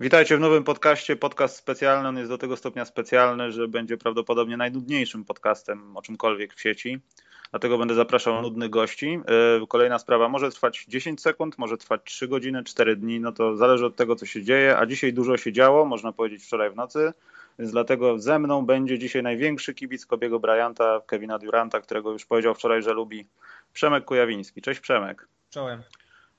Witajcie w nowym podcaście. Podcast specjalny. On jest do tego stopnia specjalny, że będzie prawdopodobnie najnudniejszym podcastem o czymkolwiek w sieci. Dlatego będę zapraszał nudnych gości. E, kolejna sprawa może trwać 10 sekund, może trwać 3 godziny, 4 dni. No to zależy od tego, co się dzieje. A dzisiaj dużo się działo, można powiedzieć wczoraj w nocy. Więc dlatego ze mną będzie dzisiaj największy kibic Kobiego Bryanta, Kevina Duranta, którego już powiedział wczoraj, że lubi Przemek Kujawiński. Cześć Przemek. Czołem.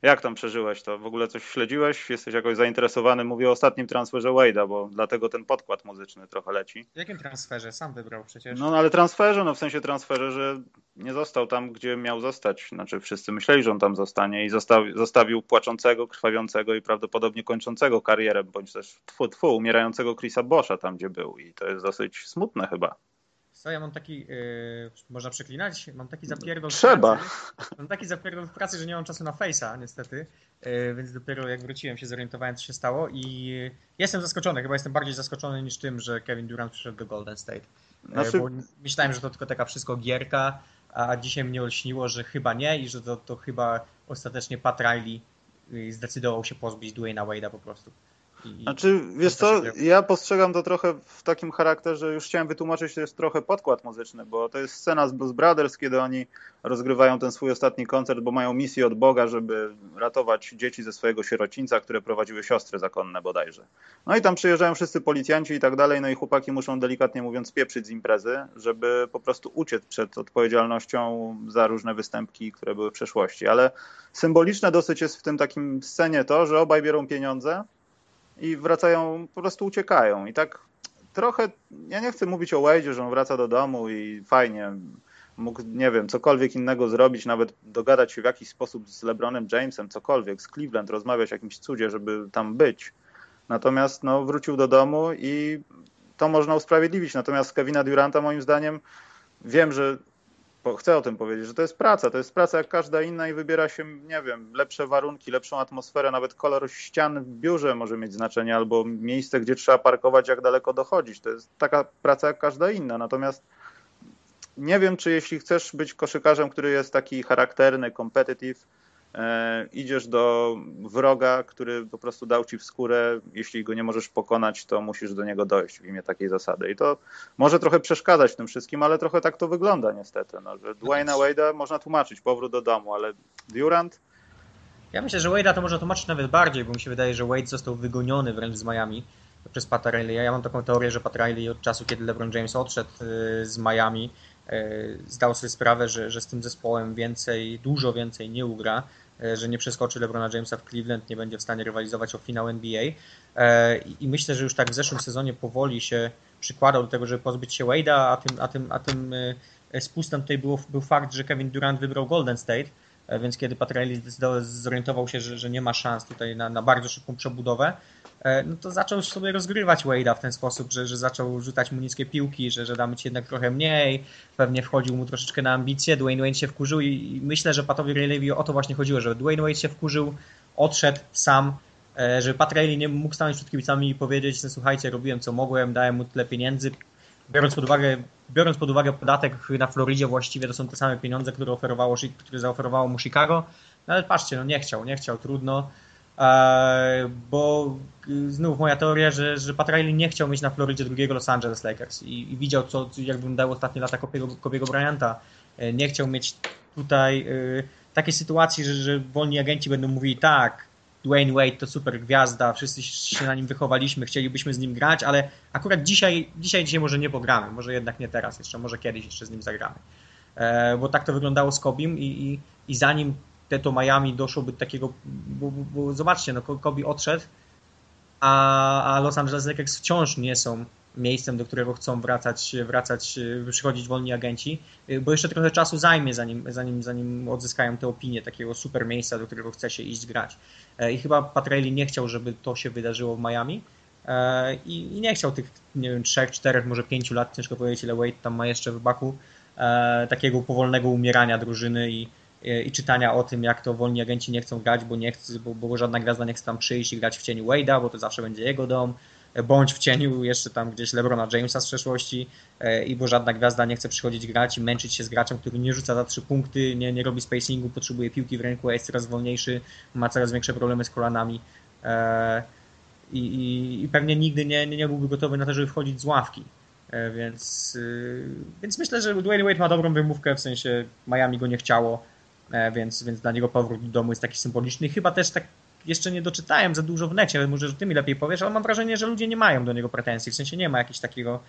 Jak tam przeżyłeś to? W ogóle coś śledziłeś? Jesteś jakoś zainteresowany? Mówię o ostatnim transferze Wade'a, bo dlatego ten podkład muzyczny trochę leci. W jakim transferze? Sam wybrał przecież. No, no ale transferze, no w sensie transferze, że nie został tam, gdzie miał zostać. Znaczy wszyscy myśleli, że on tam zostanie i zostawił, zostawił płaczącego, krwawiącego i prawdopodobnie kończącego karierę, bądź też tfu, tfu, umierającego Chrisa Boscha tam, gdzie był. I to jest dosyć smutne chyba. Co ja mam taki, yy, można przeklinać? Mam taki zapierdol Trzeba. w pracy. Mam taki zapierdol w pracy, że nie mam czasu na Face'a niestety, yy, więc dopiero jak wróciłem się zorientowałem co się stało i jestem zaskoczony, chyba jestem bardziej zaskoczony niż tym, że Kevin Durant przyszedł do Golden State. Yy, znaczy... Bo myślałem, że to tylko taka wszystko gierka, a dzisiaj mnie olśniło, że chyba nie i że to, to chyba ostatecznie Pat Riley zdecydował się pozbyć Dwayna Wade'a po prostu. Znaczy, wiesz co, ja postrzegam to trochę w takim charakterze, już chciałem wytłumaczyć, to jest trochę podkład muzyczny, bo to jest scena z Blues Brothers, kiedy oni rozgrywają ten swój ostatni koncert, bo mają misję od Boga, żeby ratować dzieci ze swojego sierocińca, które prowadziły siostry zakonne bodajże. No i tam przyjeżdżają wszyscy policjanci i tak dalej, no i chłopaki muszą delikatnie mówiąc spieprzyć z imprezy, żeby po prostu uciec przed odpowiedzialnością za różne występki, które były w przeszłości. Ale symboliczne dosyć jest w tym takim scenie to, że obaj biorą pieniądze, i wracają, po prostu uciekają. I tak trochę, ja nie chcę mówić o Wade'zie, że on wraca do domu i fajnie, mógł, nie wiem, cokolwiek innego zrobić, nawet dogadać się w jakiś sposób z LeBronem Jamesem, cokolwiek, z Cleveland, rozmawiać o jakimś cudzie, żeby tam być. Natomiast no, wrócił do domu i to można usprawiedliwić. Natomiast Kevina Duranta moim zdaniem wiem, że chcę o tym powiedzieć, że to jest praca, to jest praca jak każda inna i wybiera się, nie wiem, lepsze warunki, lepszą atmosferę, nawet kolor ścian w biurze może mieć znaczenie, albo miejsce, gdzie trzeba parkować, jak daleko dochodzić. To jest taka praca jak każda inna. Natomiast nie wiem, czy jeśli chcesz być koszykarzem, który jest taki charakterny, competitive, idziesz do wroga, który po prostu dał ci w skórę, jeśli go nie możesz pokonać, to musisz do niego dojść w imię takiej zasady. I to może trochę przeszkadzać w tym wszystkim, ale trochę tak to wygląda niestety. No, że Dwayna Wade'a można tłumaczyć, powrót do domu, ale Durant... Ja myślę, że Wade'a to można tłumaczyć nawet bardziej, bo mi się wydaje, że Wade został wygoniony wręcz z Miami przez Pat Riley. Ja mam taką teorię, że Pat Riley od czasu, kiedy LeBron James odszedł y, z Miami, zdał sobie sprawę, że, że z tym zespołem więcej, dużo więcej nie ugra E, że nie przeskoczy LeBrona Jamesa w Cleveland, nie będzie w stanie rywalizować o finał NBA. E, I myślę, że już tak w zeszłym sezonie powoli się przykładał do tego, żeby pozbyć się Wade'a, a tym, a tym, a tym e, spustem tutaj był, był fakt, że Kevin Durant wybrał Golden State, więc kiedy Patrelli zorientował się, że, że nie ma szans tutaj na, na bardzo szybką przebudowę, E, no to zaczął sobie rozgrywać Wade'a w ten sposób, że, że zaczął rzucać mu niskie piłki, że, że damy ci jednak trochę mniej, pewnie wchodził mu troszeczkę na ambicje, Dwayne Wade się wkurzył i myślę, że Patowi Rayleigh o to właśnie chodziło, że Dwayne Wade się wkurzył, odszedł sam, e, żeby Pat Riley nie mógł stanąć przed kibicami i powiedzieć, że słuchajcie, robiłem co mogłem, dałem mu tyle pieniędzy, biorąc pod uwagę, biorąc pod uwagę podatek na Florydzie właściwie to są te same pieniądze, które, oferowało, które zaoferowało mu Chicago, no ale patrzcie, no nie chciał, nie chciał, trudno, E, bo znów moja teoria, że, że Pat Riley nie chciał mieć na Florydzie drugiego Los Angeles Lakers i, i widział, co, jak wyglądały ostatnie lata Kobiego, Kobiego Bryanta. E, nie chciał mieć tutaj y, takiej sytuacji, że, że wolni agenci będą mówili tak, Dwayne Wade to super gwiazda, wszyscy się na nim wychowaliśmy, chcielibyśmy z nim grać, ale akurat dzisiaj, dzisiaj, dzisiaj może nie pogramy, może jednak nie teraz jeszcze, może kiedyś jeszcze z nim zagramy. E, bo tak to wyglądało z Kobim i, i, i zanim te to Miami doszłoby do takiego, bo, bo, bo zobaczcie, no Kobe odszedł, a, a Los Angeles Lakers wciąż nie są miejscem, do którego chcą wracać, wracać, przychodzić wolni agenci, bo jeszcze trochę czasu zajmie, zanim, zanim, zanim odzyskają tę opinię takiego super miejsca, do którego chce się iść grać. E, I chyba Patrelli nie chciał, żeby to się wydarzyło w Miami e, i, i nie chciał tych, nie wiem, trzech, czterech, może pięciu lat, ciężko powiedzieć, ile Wade tam ma jeszcze w baku, e, takiego powolnego umierania drużyny i, i czytania o tym, jak to wolni agenci nie chcą grać, bo, nie chce, bo, bo żadna gwiazda nie chce tam przyjść i grać w cieniu Wade'a, bo to zawsze będzie jego dom, bądź w cieniu jeszcze tam gdzieś LeBrona Jamesa z przeszłości e, i bo żadna gwiazda nie chce przychodzić grać i męczyć się z graczem, który nie rzuca za trzy punkty, nie, nie robi spacingu, potrzebuje piłki w ręku, a jest coraz wolniejszy, ma coraz większe problemy z kolanami. E, i, i, i pewnie nigdy nie, nie byłby gotowy na to, żeby wchodzić z ławki. E, więc, y, więc myślę, że Dwayne Wade ma dobrą wymówkę, w sensie Miami go nie chciało, e, więc, więc dla niego powrót do domu jest taki symboliczny. Chyba też tak jeszcze nie doczytałem za dużo w necie, ale może ty mi lepiej powiesz, ale mam wrażenie, że ludzie nie mają do niego pretensji, w sensie nie ma jakiegoś takiego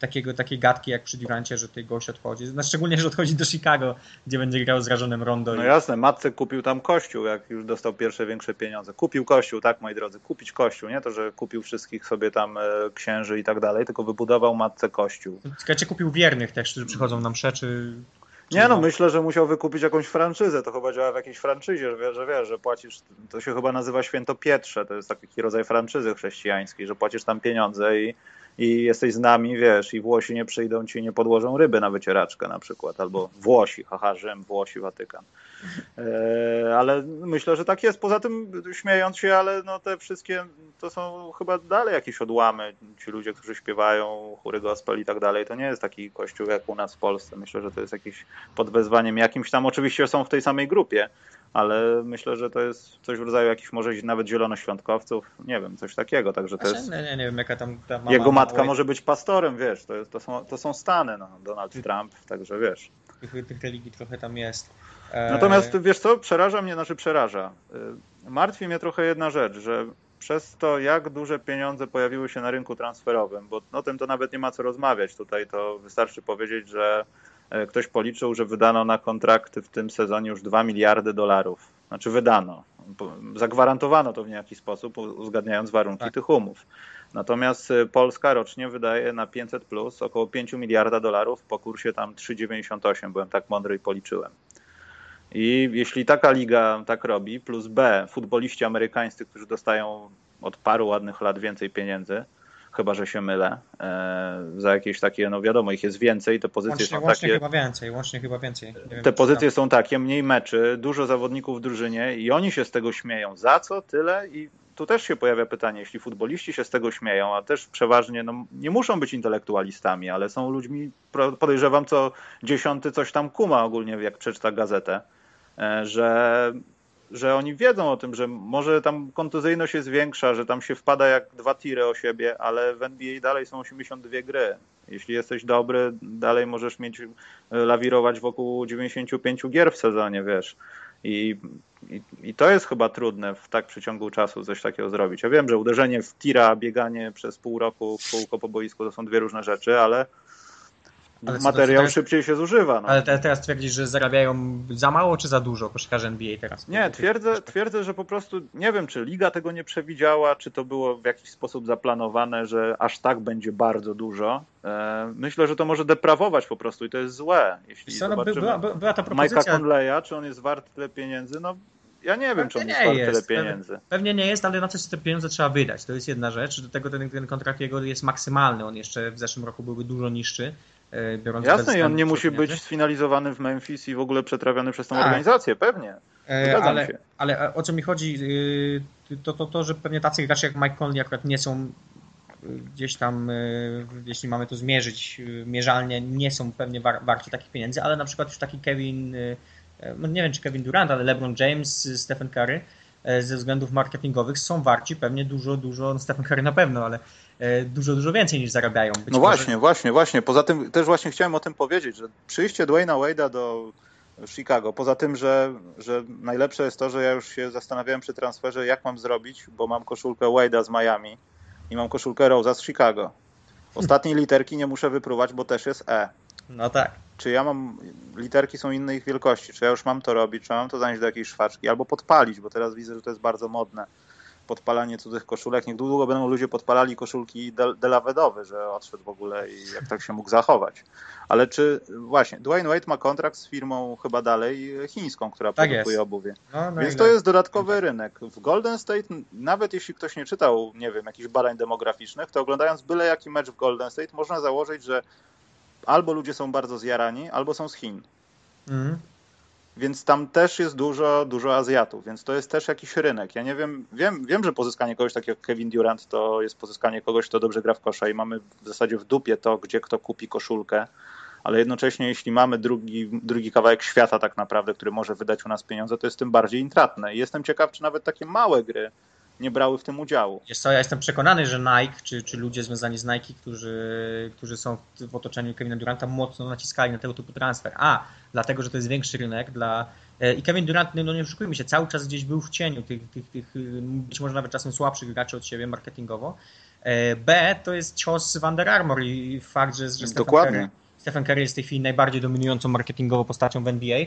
takiego, takiej gadki jak przy Durancie, że tej gość odchodzi. No, szczególnie, że odchodzi do Chicago, gdzie będzie grał z rażonym Rondo. No jasne, matce kupił tam kościół, jak już dostał pierwsze większe pieniądze. Kupił kościół, tak moi drodzy, kupić kościół, nie to, że kupił wszystkich sobie tam e, księży i tak dalej, tylko wybudował matce kościół. Ciekawe, kupił wiernych też, którzy przychodzą na msze, czy... Nie no, myślę, że musiał wykupić jakąś franczyzę. To chyba działa w jakiejś franczyzie, że wiesz, że, wiesz, że płacisz, to się chyba nazywa Święto Pietrze, to jest taki rodzaj franczyzy chrześcijańskiej, że płacisz tam pieniądze i i jesteś z nami, wiesz, i Włosi nie przyjdą ci, nie podłożą ryby na wycieraczkę na przykład, albo Włosi, haha, Rzym, Włosi, Watykan. E, ale myślę, że tak jest. Poza tym, śmiejąc się, ale no te wszystkie to są chyba dalej jakieś odłamy. Ci ludzie, którzy śpiewają chóry gospel i tak dalej, to nie jest taki kościół jak u nas w Polsce. Myślę, że to jest jakiś pod wezwaniem jakimś tam. Oczywiście są w tej samej grupie, ale myślę, że to jest coś w rodzaju jakichś może nawet zielonoświątkowców, nie wiem, coś takiego, także to jest... Nie, nie, nie wiem, jaka tam ta mama, Jego matka może być pastorem, wiesz, to, jest, to, są, to są Stany, no, Donald Trump, także wiesz. Tych, tych religii trochę tam jest. Natomiast wiesz co, przeraża mnie, znaczy przeraża. Y, martwi mnie trochę jedna rzecz, że przez to, jak duże pieniądze pojawiły się na rynku transferowym, bo o tym to nawet nie ma co rozmawiać. Tutaj to wystarczy powiedzieć, że e, ktoś policzył, że wydano na kontrakty w tym sezonie już 2 miliardy dolarów. Znaczy wydano. Zagwarantowano to w niejaki sposób, uzgadniając warunki tak. tych umów. Natomiast e, Polska rocznie wydaje na 500 plus około 5 miliarda dolarów po kursie tam 3,98. Byłem tak mądry i policzyłem. I jeśli taka liga tak robi, plus B, futboliści amerykańscy, którzy dostają od paru ładnych lat więcej pieniędzy, chyba że się mylę, e, za jakieś takie, no wiadomo, ich jest więcej, te pozycje łącznie, są łącznie takie. chyba więcej, łącznie chyba więcej. Wiem, te pozycje są takie, mniej meczy, dużo zawodników w drużynie i oni się z tego śmieją. Za co? Tyle? I tu też się pojawia pytanie, jeśli futboliści się z tego śmieją, a też przeważnie no, nie muszą być intelektualistami, ale są ludźmi, podejrzewam, co dziesiąty coś tam kuma ogólnie, jak przeczyta gazetę E, że, że oni wiedzą o tym, że może tam kontuzyjność jest większa, że tam się wpada jak dwa tiry o siebie, ale w NBA dalej są 82 gry. Jeśli jesteś dobry, dalej możesz mieć, e, lawirować wokół 95 gier w sezonie, wiesz. I, i, I, to jest chyba trudne w tak przeciągu czasu coś takiego zrobić. Ja wiem, że uderzenie w tira, bieganie przez pół roku w kółko po boisku to są dwie różne rzeczy, ale ale materiał teraz, szybciej się zużywa. No. Ale teraz twierdzisz, że zarabiają za mało czy za dużo koszykarze NBA teraz? Nie, twierdzę, twierdzę, że po prostu nie wiem, czy liga tego nie przewidziała, czy to było w jakiś sposób zaplanowane, że aż tak będzie bardzo dużo. E, myślę, że to może deprawować po prostu i to jest złe. Jeśli Co, no, była, była ta propozycja... Mike'a Conleya, czy on jest wart tyle pieniędzy? No ja nie wiem, czy on jest wart tyle pieniędzy. Pewnie nie jest, ale na coś te pieniądze trzeba wydać. To jest jedna rzecz. Do tego ten, ten kontrakt jego jest maksymalny. On jeszcze w zeszłym roku byłby dużo niższy. E, biorąc Jasne, i on nie musi być sfinalizowany w Memphis i w ogóle przetrawiony przez tą tak. organizację, pewnie. E, ale, się. ale o co mi chodzi, y, to, to, to, że pewnie tacy gracze jak Mike Conley akurat nie są y, gdzieś tam, y, jeśli mamy to zmierzyć mierzalnie, nie są pewnie war, warci takich pieniędzy, ale na przykład już taki Kevin, no nie wiem czy Kevin Durant, ale LeBron James, Stephen Curry, E, ze względów marketingowych są warci pewnie dużo, dużo, no Stephen Curry na pewno, ale e, dużo, dużo więcej niż zarabiają. Być no może... właśnie, właśnie, właśnie. Poza tym też właśnie chciałem o tym powiedzieć, że przyjście Dwayna Wade'a do Chicago, poza tym, że, że najlepsze jest to, że ja już się zastanawiałem przy transferze, jak mam zrobić, bo mam koszulkę Wade'a z Miami i mam koszulkę Rose'a z Chicago. Ostatniej literki nie muszę wyprówać, bo też jest E. No tak. Czy ja mam, literki są innej ich wielkości, czy ja już mam to robić, czy mam to zanieść do jakiejś szwaczki, albo podpalić, bo teraz widzę, że to jest bardzo modne. Podpalanie cudzych koszulek. Niech długo będą ludzie podpalali koszulki delawedowe, że odszedł w ogóle i jak tak się mógł zachować. Ale czy właśnie, Dwayne Wade ma kontrakt z firmą chyba dalej chińską, która tak produkuje jest. obuwie. No, no Więc to jest dodatkowy tak. rynek. W Golden State, nawet jeśli ktoś nie czytał, nie wiem, jakichś badań demograficznych, to oglądając byle jaki mecz w Golden State, można założyć, że albo ludzie są bardzo zjarani, albo są z Chin. Mhm. Więc tam też jest dużo, dużo Azjatów, więc to jest też jakiś rynek. Ja nie wiem, wiem, wiem, że pozyskanie kogoś takiego jak Kevin Durant to jest pozyskanie kogoś, kto dobrze gra w kosza i mamy w zasadzie w dupie to, gdzie kto kupi koszulkę, ale jednocześnie jeśli mamy drugi, drugi kawałek świata tak naprawdę, który może wydać u nas pieniądze, to jest tym bardziej intratne. I jestem ciekaw, czy nawet takie małe gry nie brały w tym udziału. Wiesz co, ja jestem przekonany, że Nike, czy, czy ludzie związani z Nike, którzy, którzy są w otoczeniu Kevina Duranta, mocno naciskali na tego typu transfer. A, dlatego, że to jest większy rynek dla... E, I Kevin Durant, no nie oszukujmy się, cały czas gdzieś był w cieniu tych, tych, tych być może nawet czasem słabszych graczy od siebie marketingowo. E, B, to jest cios w Under Armour i fakt, że, że Dokładnie. Curry, Stephen Curry jest w tej chwili najbardziej dominującą marketingowo postacią w NBA,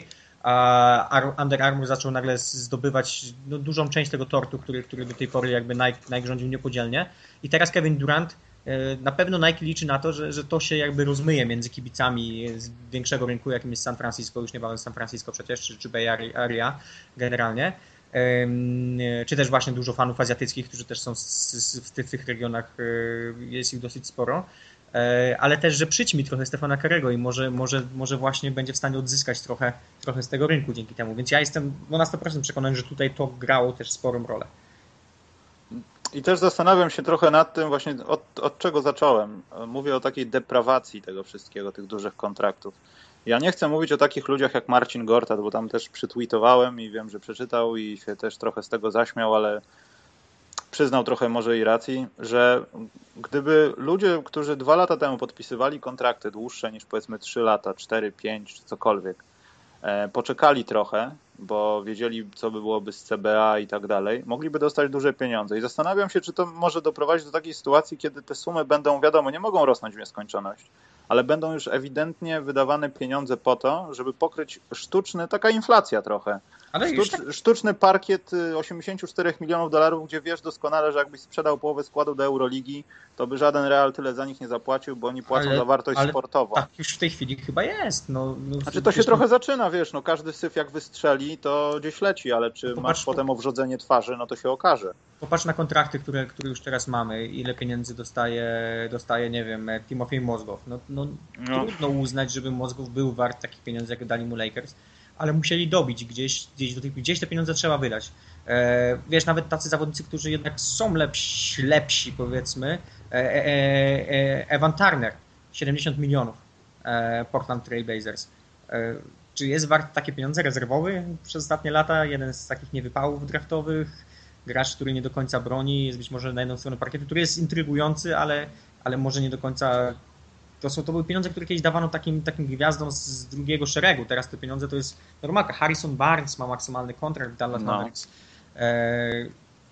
a Under Armour zaczął nagle zdobywać no, dużą część tego tortu, który, który do tej pory jakby Nike, Nike rządził niepodzielnie. I teraz Kevin Durant e, na pewno Nike liczy na to, że, że to się jakby rozmyje między kibicami z większego rynku, jakim jest San Francisco, już niebawem San Francisco przecież, czy, czy Bay Area generalnie. Czy też właśnie dużo fanów azjatyckich, którzy też są w tych, regionach, e, jest ich dosyć sporo. E, ale też, że przyćmi trochę Stefana Karego i może, może, może właśnie będzie w stanie odzyskać trochę, trochę z tego rynku dzięki temu. Więc ja jestem no na 100% przekonany, że tutaj to grało też sporą rolę. I też zastanawiam się trochę nad tym właśnie, od, od czego zacząłem. Mówię o takiej deprawacji tego wszystkiego, tych dużych kontraktów. Ja nie chcę mówić o takich ludziach jak Marcin Gortat, bo tam też przytweetowałem i wiem, że przeczytał i się też trochę z tego zaśmiał, ale przyznał trochę może i racji, że gdyby ludzie, którzy dwa lata temu podpisywali kontrakty dłuższe niż powiedzmy 3 lata, 4, 5 czy cokolwiek, e, poczekali trochę, bo wiedzieli, co by byłoby z CBA i tak dalej, mogliby dostać duże pieniądze. I zastanawiam się, czy to może doprowadzić do takiej sytuacji, kiedy te sumy będą, wiadomo, nie mogą rosnąć w nieskończoność, ale będą już ewidentnie wydawane pieniądze po to, żeby pokryć sztuczny, taka inflacja trochę. Sztucz, tak... Sztuczny parkiet 84 y, milionów dolarów, gdzie wiesz doskonale, że jakbyś sprzedał połowę składu do Euroligi, to by żaden Real tyle za nich nie zapłacił, bo oni płacą ale, za wartość ale sportową. Tak już w tej chwili chyba jest. No, no znaczy to się trochę zaczyna, wiesz, no każdy syf jak wystrzeli, to gdzieś leci, ale czy no popatrz, masz potem owrzodzenie twarzy, no to się okaże. Popatrz na kontrakty, które, które już teraz mamy, ile pieniędzy dostaje, dostaje nie wiem, Timofey Mozgow. No, no, no. trudno uznać, żeby Mozgow był wart takich pieniędzy, jak dali mu Lakers ale musieli dobić gdzieś, gdzieś, do tych, gdzieś te pieniądze trzeba wydać. E, wiesz, nawet tacy zawodnicy, którzy jednak są lepsi, lepsi powiedzmy, e, e, e Evan Turner, 70 milionów, e, Portland Trail Blazers. E, czy jest wart takie pieniądze? Rezerwowy przez ostatnie lata, jeden z takich niewypałów draftowych, gracz, który nie do końca broni, jest być może na jedną stronę parkietu, który jest intrygujący, ale, ale może nie do końca to, są, to były pieniądze, które kiedyś dawano takim, takim gwiazdom z drugiego szeregu. Teraz te pieniądze to jest normalka. Harrison Barnes ma maksymalny kontrakt w Dallas no. Mavericks. E,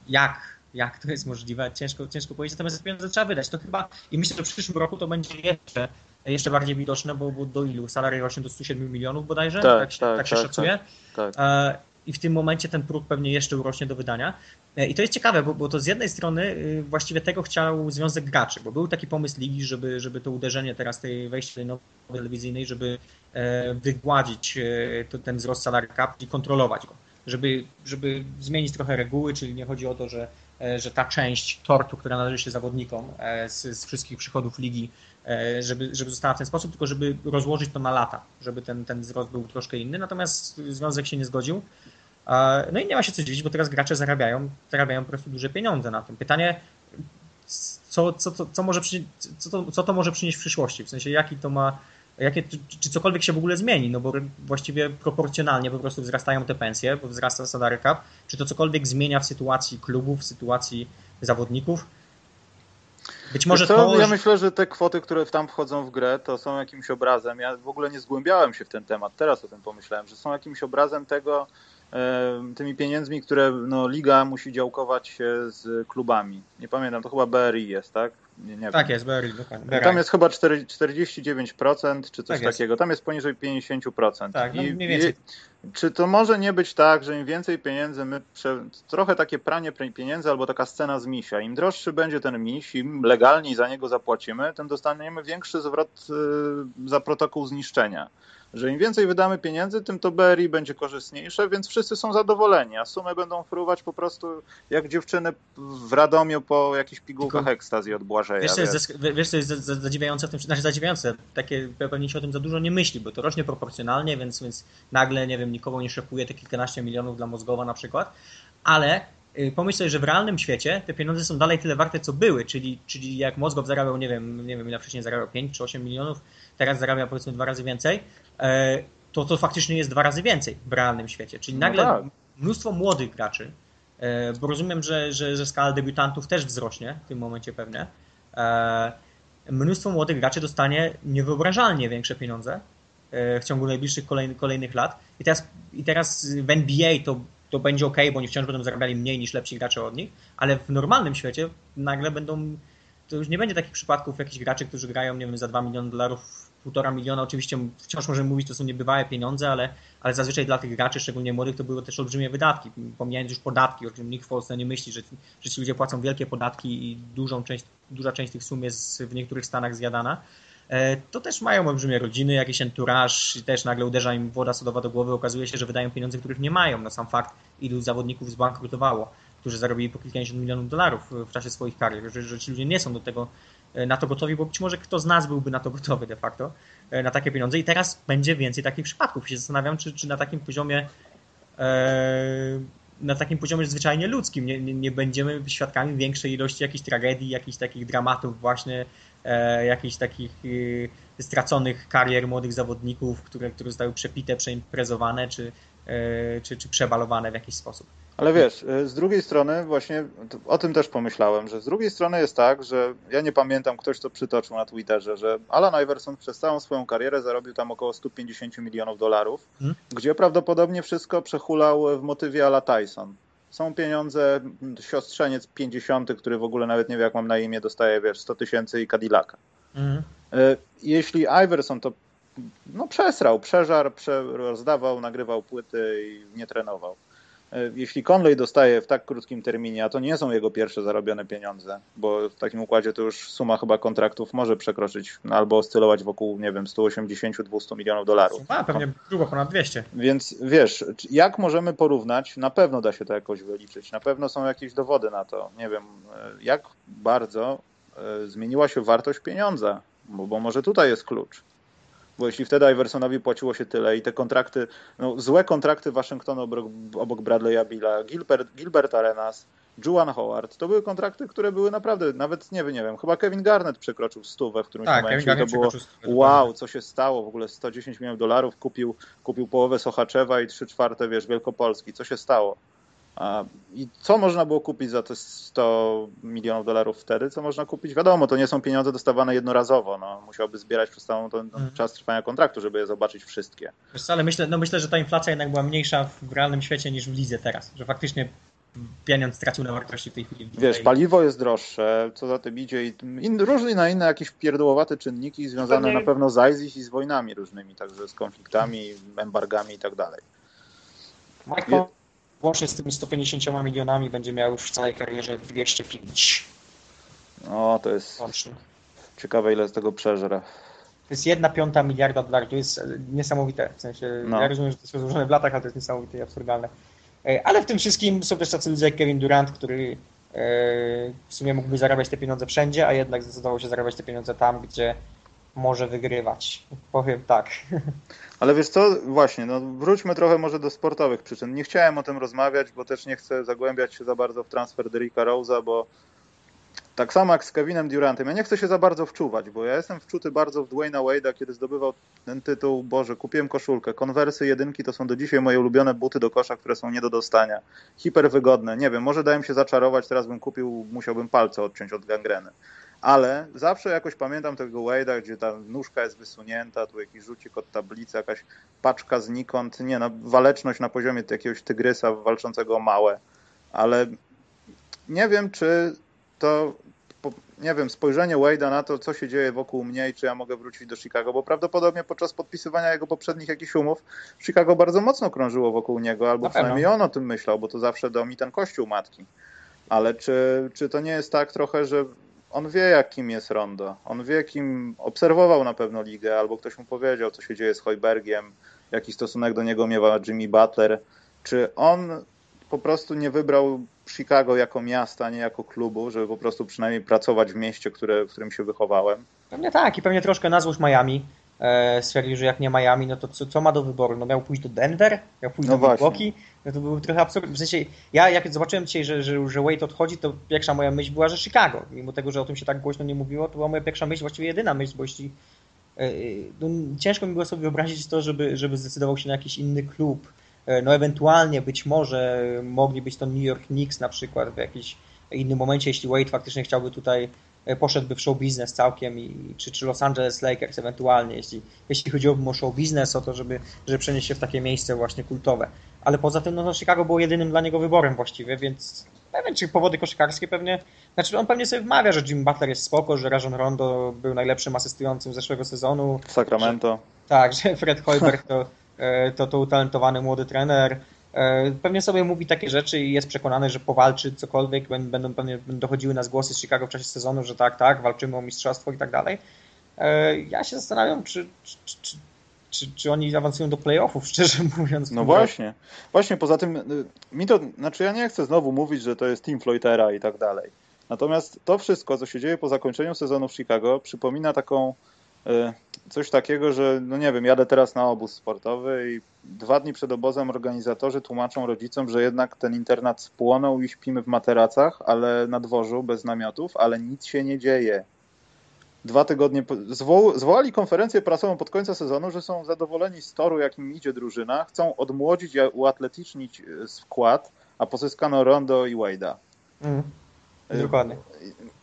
jak? Jak to jest możliwe? Ciężko, ciężko powiedzieć, natomiast te pieniądze trzeba wydać. To chyba, i myślę, że w przyszłym roku to będzie jeszcze, jeszcze bardziej widoczne, bo, bo do ilu? Salary rośnie do 107 milionów bodajże? Tak, tak, tak, tak się tak, szacuje. Tak, tak. I w tym momencie ten próg pewnie jeszcze urośnie do wydania. E, I to jest ciekawe, bo, bo to z jednej strony y, właściwie tego chciał Związek Graczy, bo był taki pomysł ligi, żeby, żeby to uderzenie teraz tej wejście tej nowej telewizyjnej, żeby e, wygładzić e, ten wzrost salary cap i kontrolować go. Żeby, żeby zmienić trochę reguły, czyli nie chodzi o to, że, że ta część tortu, która należy się zawodnikom z, z wszystkich przychodów ligi, żeby, żeby została w ten sposób, tylko żeby rozłożyć to na lata, żeby ten, ten wzrost był troszkę inny. Natomiast związek się nie zgodził. No i nie ma się co dziwić, bo teraz gracze zarabiają, zarabiają po prostu duże pieniądze na tym. Pytanie, co, co, co, co, może przynieść, co, to, co to może przynieść w przyszłości? W sensie, jaki to ma, jakie, czy, czy cokolwiek się w ogóle zmieni? No bo właściwie proporcjonalnie po prostu wzrastają te pensje, bo wzrasta salary cap. Czy to cokolwiek zmienia w sytuacji klubów, w sytuacji zawodników? Być może to... Ja myślę, że te kwoty, które tam wchodzą w grę, to są jakimś obrazem. Ja w ogóle nie zgłębiałem się w ten temat, teraz o tym pomyślałem, że są jakimś obrazem tego, tymi pieniędzmi, które no, liga musi działkować się z klubami. Nie pamiętam, to chyba BRI jest, tak? Nie, nie tak wiem. jest, BRI, dokładnie. Tam jest chyba 49% czy coś tak takiego. Tam jest poniżej 50%. Tak, no, mniej więcej. I, czy to może nie być tak, że im więcej pieniędzy my, prze... trochę takie pranie pieniędzy albo taka scena z misia, im droższy będzie ten miś, im legalniej za niego zapłacimy, tym dostaniemy większy zwrot y, za protokół zniszczenia że im więcej wydamy pieniędzy, tym to BRI będzie korzystniejsze, więc wszyscy są zadowoleni, a sumy będą fruwać po prostu jak dziewczyny w Radomiu po jakichś pigułkach ekstazji od Błażeja. Wiesz, co jest, wiesz, co jest zadziwiające w tym, znaczy zadziwiające, takie pewnie się o tym za dużo nie myśli, bo to rośnie proporcjonalnie, więc, więc nagle, nie wiem, nikogo nie szokuje te kilkanaście milionów dla Mózgowa na przykład, ale pomyśl sobie, że w realnym świecie te pieniądze są dalej tyle warte, co były, czyli, czyli jak Mózgow zarabiał, nie wiem, nie wiem ile wcześniej zarabiał, 5 czy 8 milionów, teraz zarabia powiedzmy dwa razy więcej, e, to to faktycznie jest dwa razy więcej w realnym świecie. Czyli no nagle no tak. mnóstwo młodych graczy bo rozumiem, że, że, że skala debiutantów też wzrośnie w tym momencie pewnie. Mnóstwo młodych graczy dostanie niewyobrażalnie większe pieniądze w ciągu najbliższych kolejnych, kolejnych lat. I teraz, I teraz w NBA to, to będzie ok, bo oni wciąż będą zarabiali mniej niż lepsi gracze od nich, ale w normalnym świecie nagle będą to już nie będzie takich przypadków jakichś graczy, którzy grają, nie wiem, za 2 miliony dolarów, półtora miliona. Oczywiście wciąż możemy mówić, to są niebywałe pieniądze, ale, ale zazwyczaj dla tych graczy, szczególnie młodych, to były też olbrzymie wydatki. Pomijając już podatki, o czym nikt w Polsce nie myśli, że, że ci ludzie płacą wielkie podatki i dużą część, duża część tych sum jest w niektórych stanach zjadana to też mają olbrzymie rodziny, jakiś enturaż i też nagle uderza im woda sodowa do głowy, okazuje się, że wydają pieniądze, których nie mają. No sam fakt, ilu zawodników zbankrutowało którzy zarobili po kilkadziesiąt milionów dolarów w czasie swoich karier, że, że ci ludzie nie są do tego e, na to gotowi, bo być może kto z nas byłby na to gotowy de facto, e, na takie pieniądze i teraz będzie więcej takich przypadków. I się zastanawiam, czy, czy na takim poziomie e, na takim poziomie zwyczajnie ludzkim nie, nie, nie, będziemy świadkami większej ilości jakichś tragedii, jakichś takich dramatów właśnie, e, jakichś takich e, straconych karier młodych zawodników, które, które zostały przepite, przeimprezowane czy, e, czy, czy przebalowane w jakiś sposób. Ale wiesz, y, z drugiej strony właśnie o tym też pomyślałem, że z drugiej strony jest tak, że ja nie pamiętam, ktoś to przytoczył na Twitterze, że Alan Iverson przez całą swoją karierę zarobił tam około 150 milionów dolarów, hmm? gdzie prawdopodobnie wszystko przehulał w motywie Ala Tyson. Są pieniądze, siostrzeniec 50, który w ogóle nawet nie wie jak mam na imię, dostaje wiesz 100 tysięcy i Cadillaca. Hmm. Jeśli Iverson to no, przesrał, przeżar, prze, rozdawał, nagrywał płyty i nie trenował E, jeśli Conley dostaje w tak krótkim terminie, a to nie są jego pierwsze zarobione pieniądze, bo w takim układzie to już suma chyba kontraktów może przekroczyć no, albo oscylować wokół, nie wiem, 180-200 milionów dolarów. A, pewnie grubo ponad 200. Więc wiesz, jak możemy porównać? Na pewno da się to jakoś wyliczyć. Na pewno są jakieś dowody na to. Nie wiem, e, jak bardzo e, zmieniła się wartość pieniądza, bo, bo może tutaj jest klucz. Bo jeśli wtedy Iversonowi płaciło się tyle i te kontrakty, no, złe kontrakty Waszyngtonu obok, obok Bradley'a Billa, Gilbert, Gilbert Arenas, Juan Howard, to były kontrakty, które były naprawdę, nawet nie wiem, nie wiem chyba Kevin Garnett przekroczył stówę w którymś tak, momencie to było wow, co się stało, w ogóle 110 milionów dolarów, kupił, kupił połowę Sochaczewa i trzy czwarte, wiesz, Wielkopolski, co się stało? I co można było kupić za te 100 milionów dolarów wtedy? Co można kupić? Wiadomo, to nie są pieniądze dostawane jednorazowo. No, musiałby zbierać przez cały ten mhm. czas trwania kontraktu, żeby je zobaczyć wszystkie. Wiesz ale myślę, no myślę, że ta inflacja jednak była mniejsza w realnym świecie niż w lidze teraz. Że faktycznie pieniądz stracił na wartości w tej chwili. Wiesz, paliwo jest droższe, co za tym idzie i in, różne na inne jakieś pierdłowate czynniki związane Pewnie... na pewno z ISIS i z wojnami różnymi, także z konfliktami, embargami i tak dalej. Michael, Łącznie z tymi 150 milionami będzie miał już w całej karierze 205. No, to jest Łącznie. ciekawe, ile z tego przeżre. To jest jedna piąta miliarda dolarów. To jest niesamowite. W sensie, no. ja rozumiem, że to jest rozłożone w latach, ale to jest niesamowite i absurdalne. E, ale w tym wszystkim są też tacy ludzie jak Kevin Durant, który e, w sumie mógłby zarabiać te pieniądze wszędzie, a jednak zdecydował się zarabiać te pieniądze tam, gdzie może wygrywać. Powiem tak. Ale wiesz co, właśnie, no wróćmy trochę może do sportowych przyczyn. Nie chciałem o tym rozmawiać, bo też nie chcę zagłębiać się za bardzo w transfer Derricka Rose'a, bo tak samo jak z Kevinem Durantem, ja nie chcę się za bardzo wczuwać, bo ja jestem wczuty bardzo w Dwayna Wade'a, kiedy zdobywał ten tytuł, Boże, kupiłem koszulkę, konwersy jedynki to są do dzisiaj moje ulubione buty do kosza, które są nie do dostania, hiper wygodne, nie wiem, może dałem się zaczarować, teraz bym kupił, musiałbym palce odciąć od gangreny ale zawsze jakoś pamiętam tego Wade'a, gdzie ta nóżka jest wysunięta, tu jakiś rzucik od tablicy, jakaś paczka znikąd, nie no, waleczność na poziomie jakiegoś tygrysa walczącego o małe, ale nie wiem, czy to, nie wiem, spojrzenie Wade'a na to, co się dzieje wokół mnie i czy ja mogę wrócić do Chicago, bo prawdopodobnie podczas podpisywania jego poprzednich jakichś umów Chicago bardzo mocno krążyło wokół niego, albo przynajmniej on o tym myślał, bo to zawsze do mi ten kościół matki. Ale czy, czy to nie jest tak trochę, że on wie, jakim jest Rondo. On wie, kim obserwował na pewno ligę, albo ktoś mu powiedział, co się dzieje z Hojbergiem, jaki stosunek do niego miewa Jimmy Butler. Czy on po prostu nie wybrał Chicago jako miasta, nie jako klubu, żeby po prostu przynajmniej pracować w mieście, które, w którym się wychowałem? Pewnie tak i pewnie troszkę na złość Miami. E, stwierdził, że jak nie Miami, no to co, co, ma do wyboru? No miał pójść do Denver, miał pójść no do Milwaukee, no to był trochę absurdalne. W sensie, ja jak zobaczyłem dzisiaj, że, że, że Wade odchodzi, to pierwsza moja myśl była, że Chicago. Mimo tego, że o tym się tak głośno nie mówiło, to była moja pierwsza myśl, właściwie jedyna myśl, bo jeśli e, no, ciężko mi było sobie wyobrazić to, żeby, żeby zdecydował się na jakiś inny klub no ewentualnie być może mogli być to New York Knicks na przykład w jakimś innym momencie, jeśli Wade faktycznie chciałby tutaj poszedłby w show biznes całkiem i czy, czy Los Angeles Lakers ewentualnie, jeśli, jeśli chodziłoby o show biznes, o to, żeby, żeby przenieść się w takie miejsce właśnie kultowe. Ale poza tym, no, no Chicago było jedynym dla niego wyborem właściwie, więc nie wiem, czy powody koszykarskie pewnie, znaczy on pewnie sobie wmawia, że Jim Butler jest spoko, że Rajon Rondo był najlepszym asystującym zeszłego sezonu. Sacramento. Że, tak, że Fred Hoiberg to, e, to, to utalentowany młody trener. E, pewnie sobie mówi takie rzeczy i jest przekonany, że powalczy cokolwiek, będą pewnie dochodziły nas głosy z Chicago w czasie sezonu, że tak, tak, walczymy o mistrzostwo i tak dalej. E, ja się zastanawiam, czy, czy, czy, czy, czy oni awansują do playoffów, szczerze mówiąc. No właśnie. Właśnie, poza tym y, mi to, znaczy ja nie chcę znowu mówić, że to jest Team Floydera i tak dalej. Natomiast to wszystko, co się dzieje po zakończeniu sezonu w Chicago, przypomina taką coś takiego, że no nie wiem, jadę teraz na obóz sportowy i dwa dni przed obozem organizatorzy tłumaczą rodzicom, że jednak ten internat spłonął i śpimy w materacach, ale na dworzu bez namiotów, ale nic się nie dzieje dwa tygodnie, zwo, zwołali konferencję prasową pod końca sezonu, że są zadowoleni z toru, jakim idzie drużyna, chcą odmłodzić i uatletycznić e, skład, a pozyskano Rondo i Wade'a. Mm, dokładnie.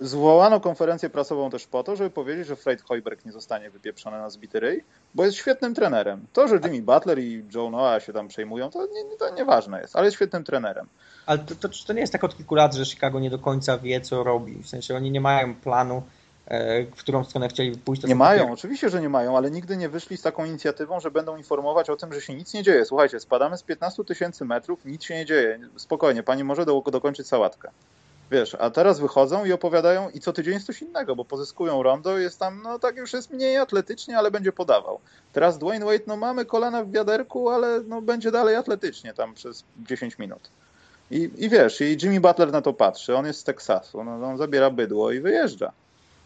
Zwołano konferencję prasową też po to, żeby powiedzieć, że Fred Hoiberg nie zostanie wypieprzony na zbity ryj, bo jest świetnym trenerem. To, że Jimmy Butler i Joe Noah się tam przejmują, to, nie, to nieważne jest, ale jest świetnym trenerem. Ale to, to, to nie jest tak od kilku lat, że Chicago nie do końca wie, co robi. W sensie oni nie mają planu E, w którą stronę chcieli pójść. nie mają, takie... oczywiście, że nie mają, ale nigdy nie wyszli z taką inicjatywą, że będą informować o tym, że się nic nie dzieje. Słuchajcie, spadamy z 15 tysięcy metrów, nic się nie dzieje. Spokojnie, pani może do, dokończyć sałatkę. Wiesz, a teraz wychodzą i opowiadają i co tydzień jest coś innego, bo pozyskują rondo, jest tam, no tak już jest mniej atletycznie, ale będzie podawał. Teraz Dwayne Wade, no mamy kolana w wiaderku, ale no będzie dalej atletycznie tam przez 10 minut. I, i wiesz, i Jimmy Butler na to patrzy, on jest z Teksasu, no, on zabiera bydło i wyjeżdża.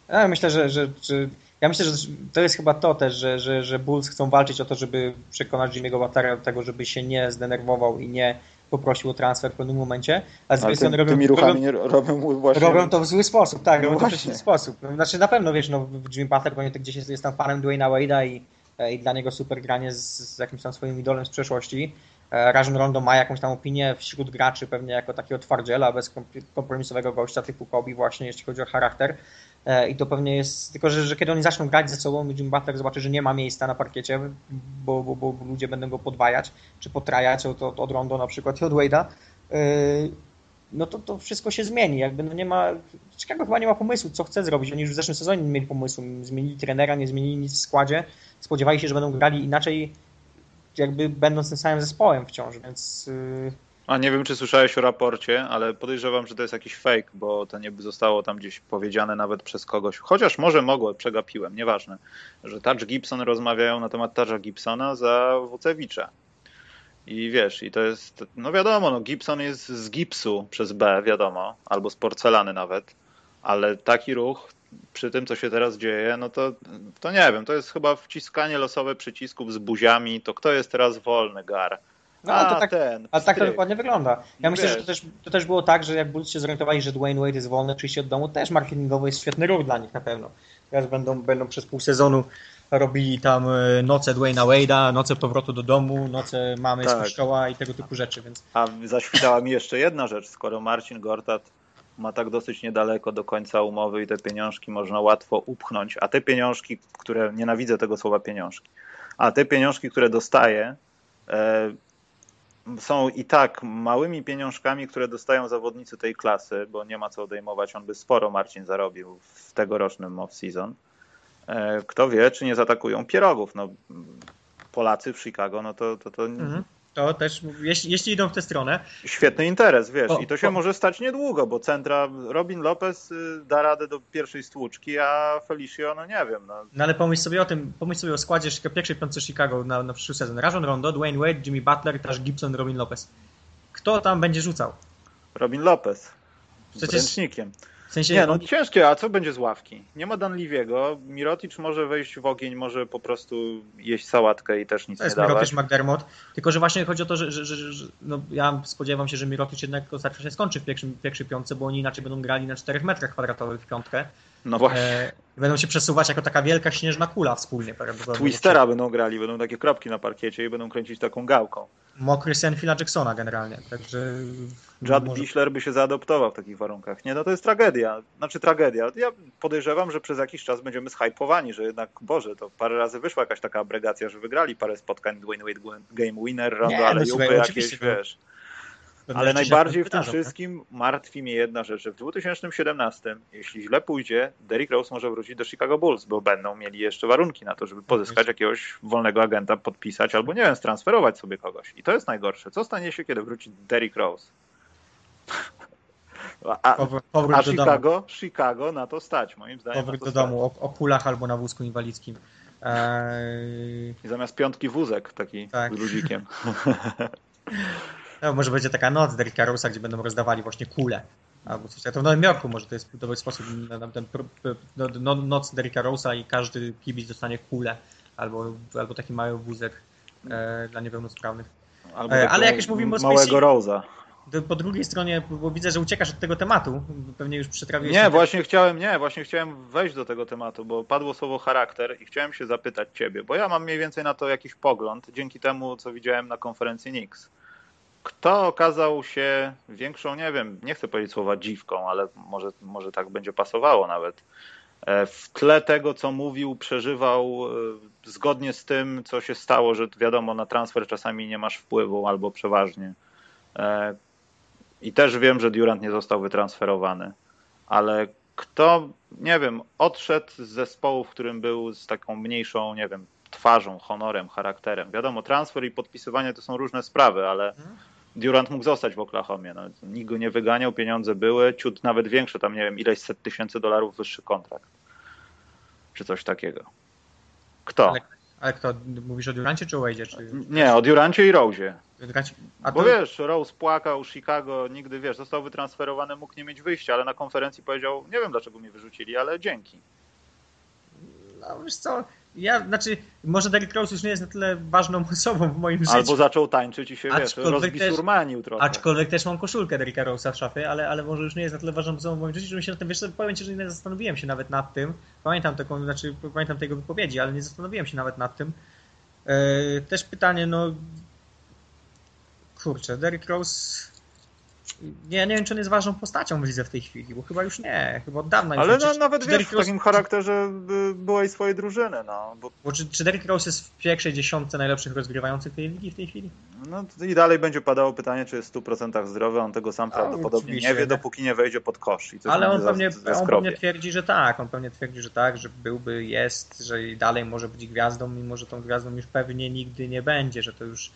Ja myślę, że, że, że, ja myślę, że to jest chyba to też, że, że, że Bulls chcą walczyć o to, żeby przekonać Jimmy'ego Butlera do tego, żeby się nie zdenerwował i nie poprosił o transfer w pewnym momencie. A z drugiej strony robią, tymi ruchami robią, robią, właśnie... robią to w zły sposób, tak, no robią właśnie. to w zły sposób. Znaczy na pewno, wiesz, no, Jimmy Butler pewnie gdzieś jest, jest tam fanem Dwayna Wade'a i, i dla niego super granie z, z jakimś tam swoim idolem z przeszłości. E, Rajon Rondo ma jakąś tam opinię wśród graczy pewnie jako takiego twardziela, bez kompromisowego gościa typu Kobe właśnie, jeśli chodzi o charakter. E, I to pewnie jest, tylko że, że kiedy oni zaczną grać ze sobą, Jim Butler zobaczy, że nie ma miejsca na parkiecie, bo, bo, bo ludzie będą go podwajać, czy potrajać od, od, od Rondo na przykład i od Wade'a, e, no to, to wszystko się zmieni. Jakby no nie ma, Chicago chyba nie ma pomysłu, co chce zrobić. Oni już w zeszłym sezonie nie mieli pomysłu, zmienili trenera, nie zmienili nic w składzie, spodziewali się, że będą grali inaczej, jakby będąc tym samym zespołem wciąż, więc... Yy a nie wiem, czy słyszałeś o raporcie, ale podejrzewam, że to jest jakiś fake, bo to nie zostało tam gdzieś powiedziane nawet przez kogoś. Chociaż może mogło, przegapiłem, nieważne. Że Touch Gibson rozmawiają na temat Toucha Gibsona za Wucewicza. I wiesz, i to jest, no wiadomo, no Gibson jest z gipsu przez B, wiadomo, albo z porcelany nawet, ale taki ruch przy tym, co się teraz dzieje, no to, to nie wiem, to jest chyba wciskanie losowe przycisków z buziami, to kto jest teraz wolny, gar? No, a, to tak, ten, ale tak to dokładnie wygląda. Ja myślę, że to też, to też było tak, że jak Bulls się zorientowali, że Dwayne Wade jest wolny, przyjście od domu, też marketingowo jest świetny ruch dla nich na pewno. Teraz będą, będą przez pół sezonu robili tam e, noce Dwayna Wade'a, noce powrotu do domu, noce mamy tak. z kościoła i tego typu rzeczy. Więc... A zaświtała mi jeszcze jedna rzecz, skoro Marcin Gortat ma tak dosyć niedaleko do końca umowy i te pieniążki można łatwo upchnąć, a te pieniążki, które, nienawidzę tego słowa pieniążki, a te pieniążki, które dostaje, e, są i tak małymi pieniążkami, które dostają zawodnicy tej klasy, bo nie ma co odejmować, on by sporo Marcin zarobił w tegorocznym off-season. E, kto wie, czy nie zaatakują pierogów. No, Polacy w Chicago, no to, to, to mhm. To też, jeśli, jeśli idą w tę stronę. Świetny interes, wiesz, i to się może stać niedługo, bo centra Robin Lopez y, da radę do pierwszej stłuczki, a Felicio, no nie wiem. No, no ale pomyśl sobie o tym, pomyśl sobie o składzie pierwszej piątce Chicago na, na przyszły sezon. Rajon Rondo, Dwayne Wade, Jimmy Butler, też Gibson, Robin Lopez. Kto tam będzie rzucał? Robin Lopez. Z Przecież... ręcznikiem. W sensie... Nie, no ciężkie, a co będzie z ławki? Nie ma Danliwiego, Mirotic może wejść w ogień, może po prostu jeść sałatkę i też nic to nie dawać. To jest Mirotic McDermott, tylko że właśnie chodzi o to, że, że, że, że no, ja spodziewam się, że Mirotic jednak ostatecznie skończy w pierwszym, pierwszej piątce, bo oni inaczej będą grali na 4 metrach kwadratowych w piątkę. No właśnie. E, będą się przesuwać jako taka wielka śnieżna kula wspólnie. Twistera będą grali, będą takie kropki na parkiecie i będą kręcić taką gałką. Mokry sen Phila Jacksona generalnie, także... Judd może... Bischler by się zaadoptował w takich warunkach. Nie, no to jest tragedia. Znaczy tragedia. Ja podejrzewam, że przez jakiś czas będziemy zhypowani, że jednak, Boże, to parę razy wyszła jakaś taka abregacja, że wygrali parę spotkań Dwayne Wade Game Winner, Rondo, ale no, jakieś, wiesz... Ale najbardziej w tym wszystkim martwi mnie jedna rzecz, że w 2017, jeśli źle pójdzie, Derrick Rose może wrócić do Chicago Bulls, bo będą mieli jeszcze warunki na to, żeby pozyskać jakiegoś wolnego agenta, podpisać albo nie wiem, stransferować sobie kogoś. I to jest najgorsze. Co stanie się, kiedy wróci Derrick Rose? A, a Chicago, Chicago na to stać, moim zdaniem. Powrót do stać. domu, o, o kulach albo na wózku inwalidzkim. Eee... I zamiast piątki wózek taki tak. z ludzikiem. No, może będzie taka noc Derricka Rose'a, gdzie będą rozdawali właśnie kule. Albo coś takiego. To w Nowym Jorku może to jest dobry sposób na ten no, no, noc Derricka Rose'a i każdy kibic dostanie kulę albo, albo taki mały wózek e, dla niepełnosprawnych. E, ale jak już mówimy o Małego Rose'a. Po drugiej stronie, bo widzę, że uciekasz od tego tematu, pewnie już przetrawiłeś... Nie, właśnie chciałem, nie, właśnie chciałem wejść do tego tematu, bo padło słowo charakter i chciałem się zapytać ciebie, bo ja mam mniej więcej na to jakiś pogląd, dzięki temu, co widziałem na konferencji Knicks. Kto okazał się większą, nie wiem, nie chcę powiedzieć słowa dziwką, ale może, może tak będzie pasowało nawet. E, w tle tego, co mówił, przeżywał e, zgodnie z tym, co się stało, że wiadomo, na transfer czasami nie masz wpływu albo przeważnie. E, I też wiem, że Durant nie został wytransferowany, ale kto, nie wiem, odszedł z zespołu, w którym był z taką mniejszą, nie wiem, twarzą, honorem, charakterem. Wiadomo, transfer i podpisywanie to są różne sprawy, ale mhm. Durant mógł zostać w Oklahomie. No, nikt go nie wyganiał, pieniądze były, ciut nawet większe, tam nie wiem, ileś set tysięcy dolarów wyższy kontrakt. Czy coś takiego. Kto? Ale, ale kto? Mówisz o Durancie czy o Wade'ie? Czy... Nie, o Durancie i Rose'ie. A Bo to... wiesz, Rose płakał, Chicago, nigdy, wiesz, został wytransferowany, mógł nie mieć wyjścia, ale na konferencji powiedział, nie wiem dlaczego mnie wyrzucili, ale dzięki. No wiesz co, ja, znaczy, może Derrick Rose już nie jest na tyle ważną osobą w moim życiu. Albo zaczął tańczyć i się, wiesz, rozbisurmanił trochę. Aczkolwiek też mam koszulkę Derricka Rose'a w szafie, ale, ale może już nie jest na tyle ważną osobą w moim życiu, że mi się na tym, wiesz, powiem Ci, że nie zastanowiłem się nawet nad tym. Pamiętam taką, znaczy, pamiętam tego wypowiedzi, ale nie zastanowiłem się nawet nad tym. Yy, też pytanie, no... Kurczę, Derrick Rose nie, nie wiem, czy on jest ważną postacią w lidze w tej chwili, bo chyba już nie, chyba od dawna Ale już. Ale no, nawet wiesz, w takim charakterze byłej swojej drużyny. No, bo... bo czy, czy Derrick Rose jest w pierwszej dziesiątce najlepszych rozgrywających tej ligi w tej chwili? No i dalej będzie padało pytanie, czy jest w 100% zdrowy, on tego sam prawdopodobnie nie wie, dopóki nie wejdzie pod kosz. Ale on pewnie, on pewnie twierdzi, że tak, on pewnie twierdzi, że tak, że byłby, jest, że dalej może być gwiazdą, mimo że tą gwiazdą już pewnie nigdy nie będzie, że to już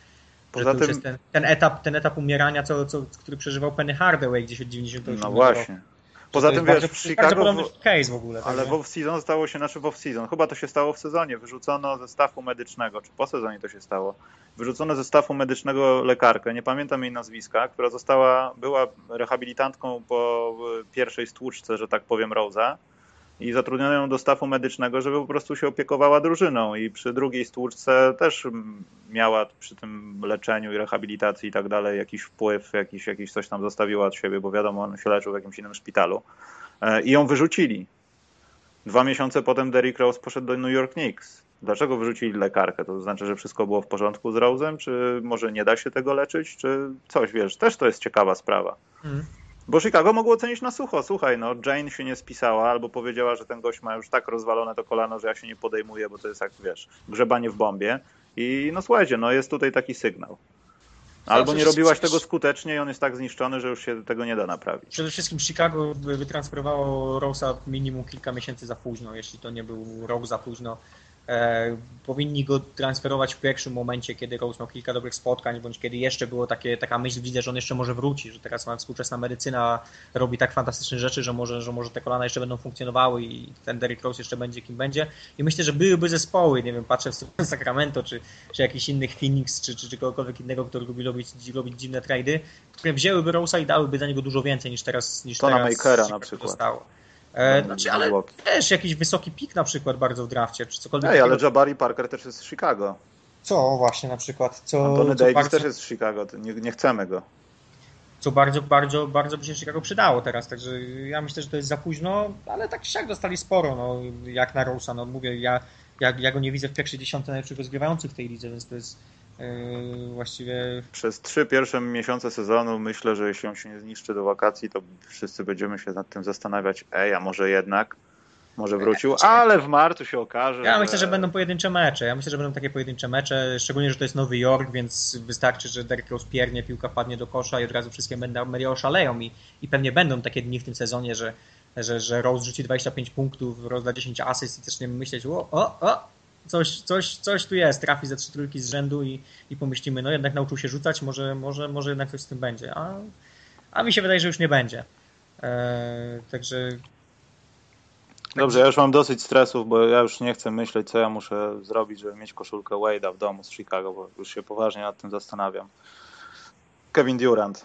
Poza tym... jest ten, ten, etap, ten etap umierania, co, co, który przeżywał Penny Hardaway gdzieś od 90 No właśnie. Poza tym wiesz, w Chicago. W, case w ogóle. Ale tak, w off-season stało się, znaczy w off-season, chyba to się stało w sezonie. Wyrzucono ze stafu medycznego, czy po sezonie to się stało. Wyrzucono ze stafu medycznego lekarkę, nie pamiętam jej nazwiska, która została, była rehabilitantką po pierwszej stłuczce, że tak powiem, Rose'a i zatrudniono ją do stafu medycznego, żeby po prostu się opiekowała drużyną i przy drugiej stłuczce też miała przy tym leczeniu i rehabilitacji i tak dalej jakiś wpływ, jakiś, jakiś coś tam zostawiła od siebie, bo wiadomo, on się leczył w jakimś innym szpitalu e, i ją wyrzucili. Dwa miesiące potem Derrick Rose poszedł do New York Knicks. Dlaczego wyrzucili lekarkę? To znaczy, że wszystko było w porządku z Rose'em? Czy może nie da się tego leczyć? Czy coś, wiesz, też to jest ciekawa sprawa. Mm. Bo Chicago mogło ocenić na sucho. Słuchaj, no Jane się nie spisała albo powiedziała, że ten gość ma już tak rozwalone to kolano, że ja się nie podejmuję, bo to jest jak, wiesz, grzebanie w bombie. I no słuchajcie, no jest tutaj taki sygnał. Albo nie robiłaś tego skutecznie i on jest tak zniszczony, że już się tego nie da naprawić. Przede wszystkim Chicago wytransferowało Rose'a minimum kilka miesięcy za późno, jeśli to nie był rok za późno. E, powinni go transferować w pierwszym momencie, kiedy Rose miał kilka dobrych spotkań, bądź kiedy jeszcze było takie, taka myśl, widzę, że on jeszcze może wróci, że teraz ma współczesna medycyna, robi tak fantastyczne rzeczy, że może, że może te kolana jeszcze będą funkcjonowały i ten Derrick Rose jeszcze będzie kim będzie. I myślę, że byłyby zespoły, nie wiem, patrzę w Sacramento, czy, czy jakiś innych Phoenix, czy, czy, czy kogokolwiek innego, który lubi robić, robić dziwne trady, które wzięłyby Rose'a i dałyby za niego dużo więcej niż teraz niż to teraz Makera na przykład. Zostało. E, znaczy, ale też jakiś wysoki pik na przykład bardzo w drafcie, czy cokolwiek. Ej, ale Jabari Parker też jest z Chicago. Co właśnie na przykład? Co, Antony co Davis Parker... też jest z Chicago, nie, nie chcemy go. co bardzo, bardzo, bardzo by się Chicago przydało teraz, także ja myślę, że to jest za późno, ale tak siak dostali sporo, no, jak na Rosa, no mówię, ja, ja, ja go nie widzę w pierwszej dziesiątce najlepszych rozgrywających w tej lidze, więc to jest właściwie... Przez trzy pierwsze miesiące sezonu myślę, że jeśli on się nie zniszczy do wakacji, to wszyscy będziemy się nad tym zastanawiać, ej, a może jednak może wrócił, ale w marcu się okaże. Ja myślę, że będą pojedyncze mecze. Ja myślę, że będą takie pojedyncze mecze, szczególnie, że to jest Nowy Jork, więc wystarczy, że Derek Rose piernie, piłka padnie do kosza i od razu wszystkie media oszaleją i, i pewnie będą takie dni w tym sezonie, że, że, że Rose rzuci 25 punktów, Rose da 10 asyst i zaczniemy myśleć, o, o, o, coś, coś, coś tu jest, trafi ze trzy trójki z rzędu i, i pomyślimy, no jednak nauczył się rzucać, może, może, może jednak coś z tym będzie. A, a mi się wydaje, że już nie będzie. Eee, także Dobrze, ja już mam dosyć stresów, bo ja już nie chcę myśleć, co ja muszę zrobić, żeby mieć koszulkę Wade'a w domu z Chicago, bo już się poważnie nad tym zastanawiam. Kevin Durant.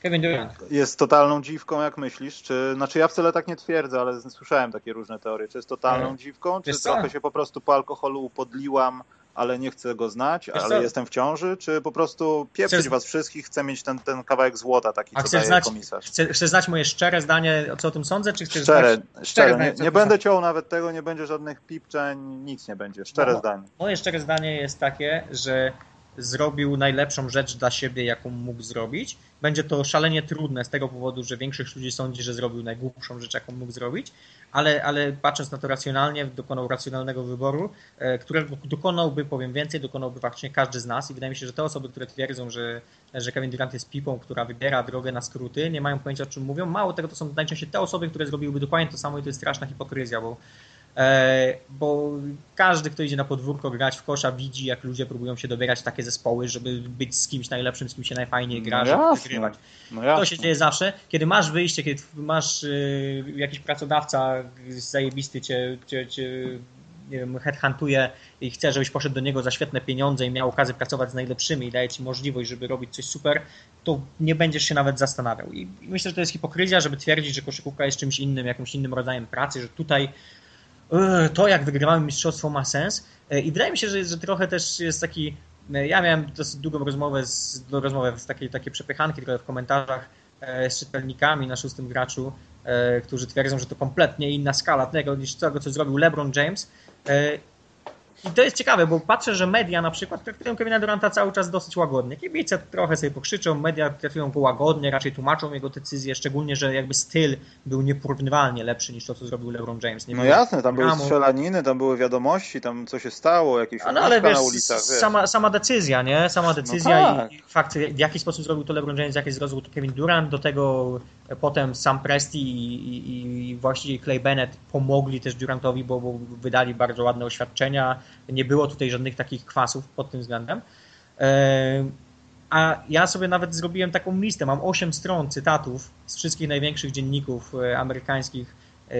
Kevin Durant. Jest totalną dziwką, jak myślisz? Czy, znaczy ja wcale tak nie twierdzę, ale słyszałem takie różne teorie. Czy jest totalną e, dziwką, czy trochę się po prostu po alkoholu upodliłam, ale nie chcę go znać, Wiesz ale co? jestem w ciąży, czy po prostu pieprzyć chcesz... was wszystkich, chcę mieć ten, ten kawałek złota taki, A co daje znać, komisarz. Chcesz znać moje szczere zdanie, co o tym sądzę, czy chcesz szczere, znać... Szczere, szczere nie, nie będę ciął nawet tego, nie będzie żadnych pipczeń, nic nie będzie, szczere no, zdanie. Moje szczere zdanie jest takie, że zrobił najlepszą rzecz dla siebie, jaką mógł zrobić. Będzie to szalenie trudne z tego powodu, że większość ludzi sądzi, że zrobił najgłupszą rzecz, jaką mógł zrobić, ale, ale patrząc na to racjonalnie, dokonał racjonalnego wyboru, e, którego dokonałby, powiem więcej, dokonałby faktycznie każdy z nas i wydaje mi się, że te osoby, które twierdzą, że, że Kevin Durant jest pipą, która wybiera drogę na skróty, nie mają pojęcia o czym mówią. Mało tego, to są najczęściej te osoby, które zrobiłyby dokładnie to samo i to jest straszna hipokryzja, bo bo każdy, kto idzie na podwórko grać w kosza, widzi, jak ludzie próbują się dobierać takie zespoły, żeby być z kimś najlepszym, z kim się najfajniej gra, no żeby wygrywać. No to się dzieje zawsze. Kiedy masz wyjście, kiedy masz y, jakiś pracodawca zajebisty cię, cię, cię nie wiem, headhuntuje i chce, żebyś poszedł do niego za świetne pieniądze i miał okazję pracować z najlepszymi i daje ci możliwość, żeby robić coś super, to nie będziesz się nawet zastanawiał. I myślę, że to jest hipokryzja, żeby twierdzić, że koszykówka jest czymś innym, jakimś innym rodzajem pracy, że tutaj to jak wygrywamy mistrzostwo ma sens. Yy, i wydaje mi się, że, że trochę też jest taki, yy, ja miałem dosyć długą rozmowę, z, rozmowę z takiej, takie przepychanki trochę w komentarzach z czytelnikami na szóstym graczu, którzy twierdzą, że to kompletnie inna skala tego niż tego, co zrobił LeBron James i to jest ciekawe, bo patrzę, że media na przykład traktują Kevina Duranta cały czas dosyć łagodnie. Kibice trochę sobie pokrzyczą, media traktują go łagodnie, raczej tłumaczą jego decyzje, szczególnie, że jakby styl był nieporównywalnie lepszy niż to, co zrobił LeBron James. Nie no jasne, tam były strzelaniny, tam były wiadomości, tam co się stało, jakieś no, ale wiesz, na ulicach. Wiesz. Sama, sama decyzja, nie? Sama no decyzja no tak. i fakt, w jaki sposób zrobił to LeBron James, jaki zrobił to Kevin Durant, do tego Potem Sam Presti i, i, i właściwie Clay Bennett pomogli też Durantowi, bo, bo, wydali bardzo ładne oświadczenia. Nie było tutaj żadnych takich kwasów pod tym względem. E, a ja sobie nawet zrobiłem taką listę. Mam 8 stron cytatów z wszystkich największych dzienników e, amerykańskich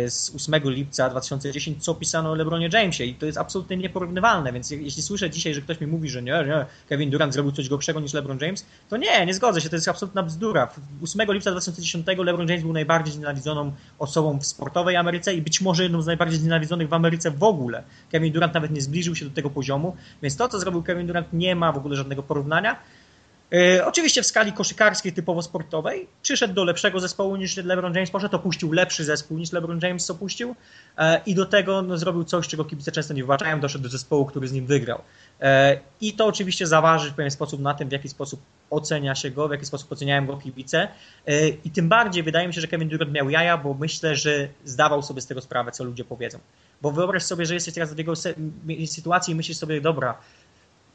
z 8 lipca 2010, co pisano o LeBronie Jamesie i to jest absolutnie nieporównywalne, więc jeśli słyszę dzisiaj, że ktoś mi mówi, że nie, nie, Kevin Durant zrobił coś gorszego niż LeBron James, to nie, nie zgodzę się, to jest absolutna bzdura. 8 lipca 2010 LeBron James był najbardziej znienawidzoną osobą w sportowej Ameryce i być może jedną z najbardziej znienawidzonych w Ameryce w ogóle. Kevin Durant nawet nie zbliżył się do tego poziomu, więc to, co zrobił Kevin Durant nie ma w ogóle żadnego porównania. E, oczywiście w skali koszykarskiej, typowo sportowej, przyszedł do lepszego zespołu niż LeBron James poszedł, opuścił lepszy zespół niż LeBron James opuścił e, i do tego no, zrobił coś, czego kibice często nie wybaczają, doszedł do zespołu, który z nim wygrał. E, I to oczywiście zaważy w pewien sposób na tym, w jaki sposób ocenia się go, w jaki sposób oceniają go kibice. I tym bardziej wydaje mi się, że Kevin Durant miał jaja, bo myślę, że zdawał sobie z tego sprawę, co ludzie powiedzą. Bo wyobraź sobie, że jesteś teraz w jego sytuacji i myślisz sobie, dobra,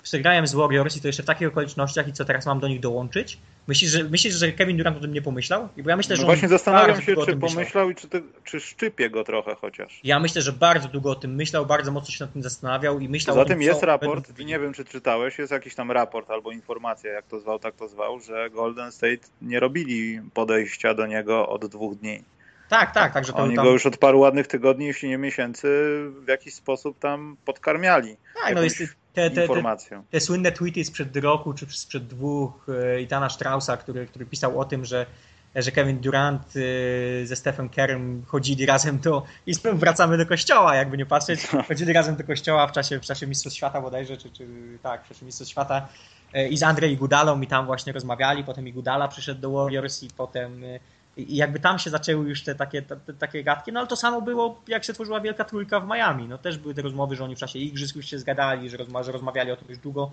przegrałem z Warriors i to jeszcze w takich okolicznościach i co teraz mam do nich dołączyć? Myślisz, że, myślisz, że Kevin Durant o tym nie pomyślał? Bo ja myślę, że no właśnie zastanawiam się, czy pomyślał i czy, ty, czy szczypie go trochę chociaż. Ja myślę, że bardzo długo o tym myślał, bardzo mocno się nad tym zastanawiał i myślał Zatem jest raport, nie wiem czy czytałeś, jest jakiś tam raport albo informacja, jak to zwał, tak to zwał, że Golden State nie robili podejścia do niego od dwóch dni. Tak, tak. Także to Oni tam... go już od paru ładnych tygodni, jeśli nie miesięcy, w jakiś sposób tam podkarmiali. Tak, no jest te, te, te, te, słynne tweety sprzed roku czy sprzed dwóch e, Itana Straussa, który, który pisał o tym, że że Kevin Durant e, ze Stephen Kerem chodzili razem do i wracamy do kościoła, jakby nie patrzeć, chodzili razem do kościoła w czasie, w czasie Mistrzostw Świata bodajże, czy, czy tak, w czasie Mistrzostw Świata. I z Andre Igudalą i tam właśnie rozmawiali, potem Igudala przyszedł do Warriors i potem i jakby tam się zaczęły już te takie, te, takie gadki, no ale to samo było, jak się tworzyła Wielka Trójka w Miami. No też były te rozmowy, że oni w czasie igrzysk już się zgadali, że, rozma że rozmawiali o tym już długo.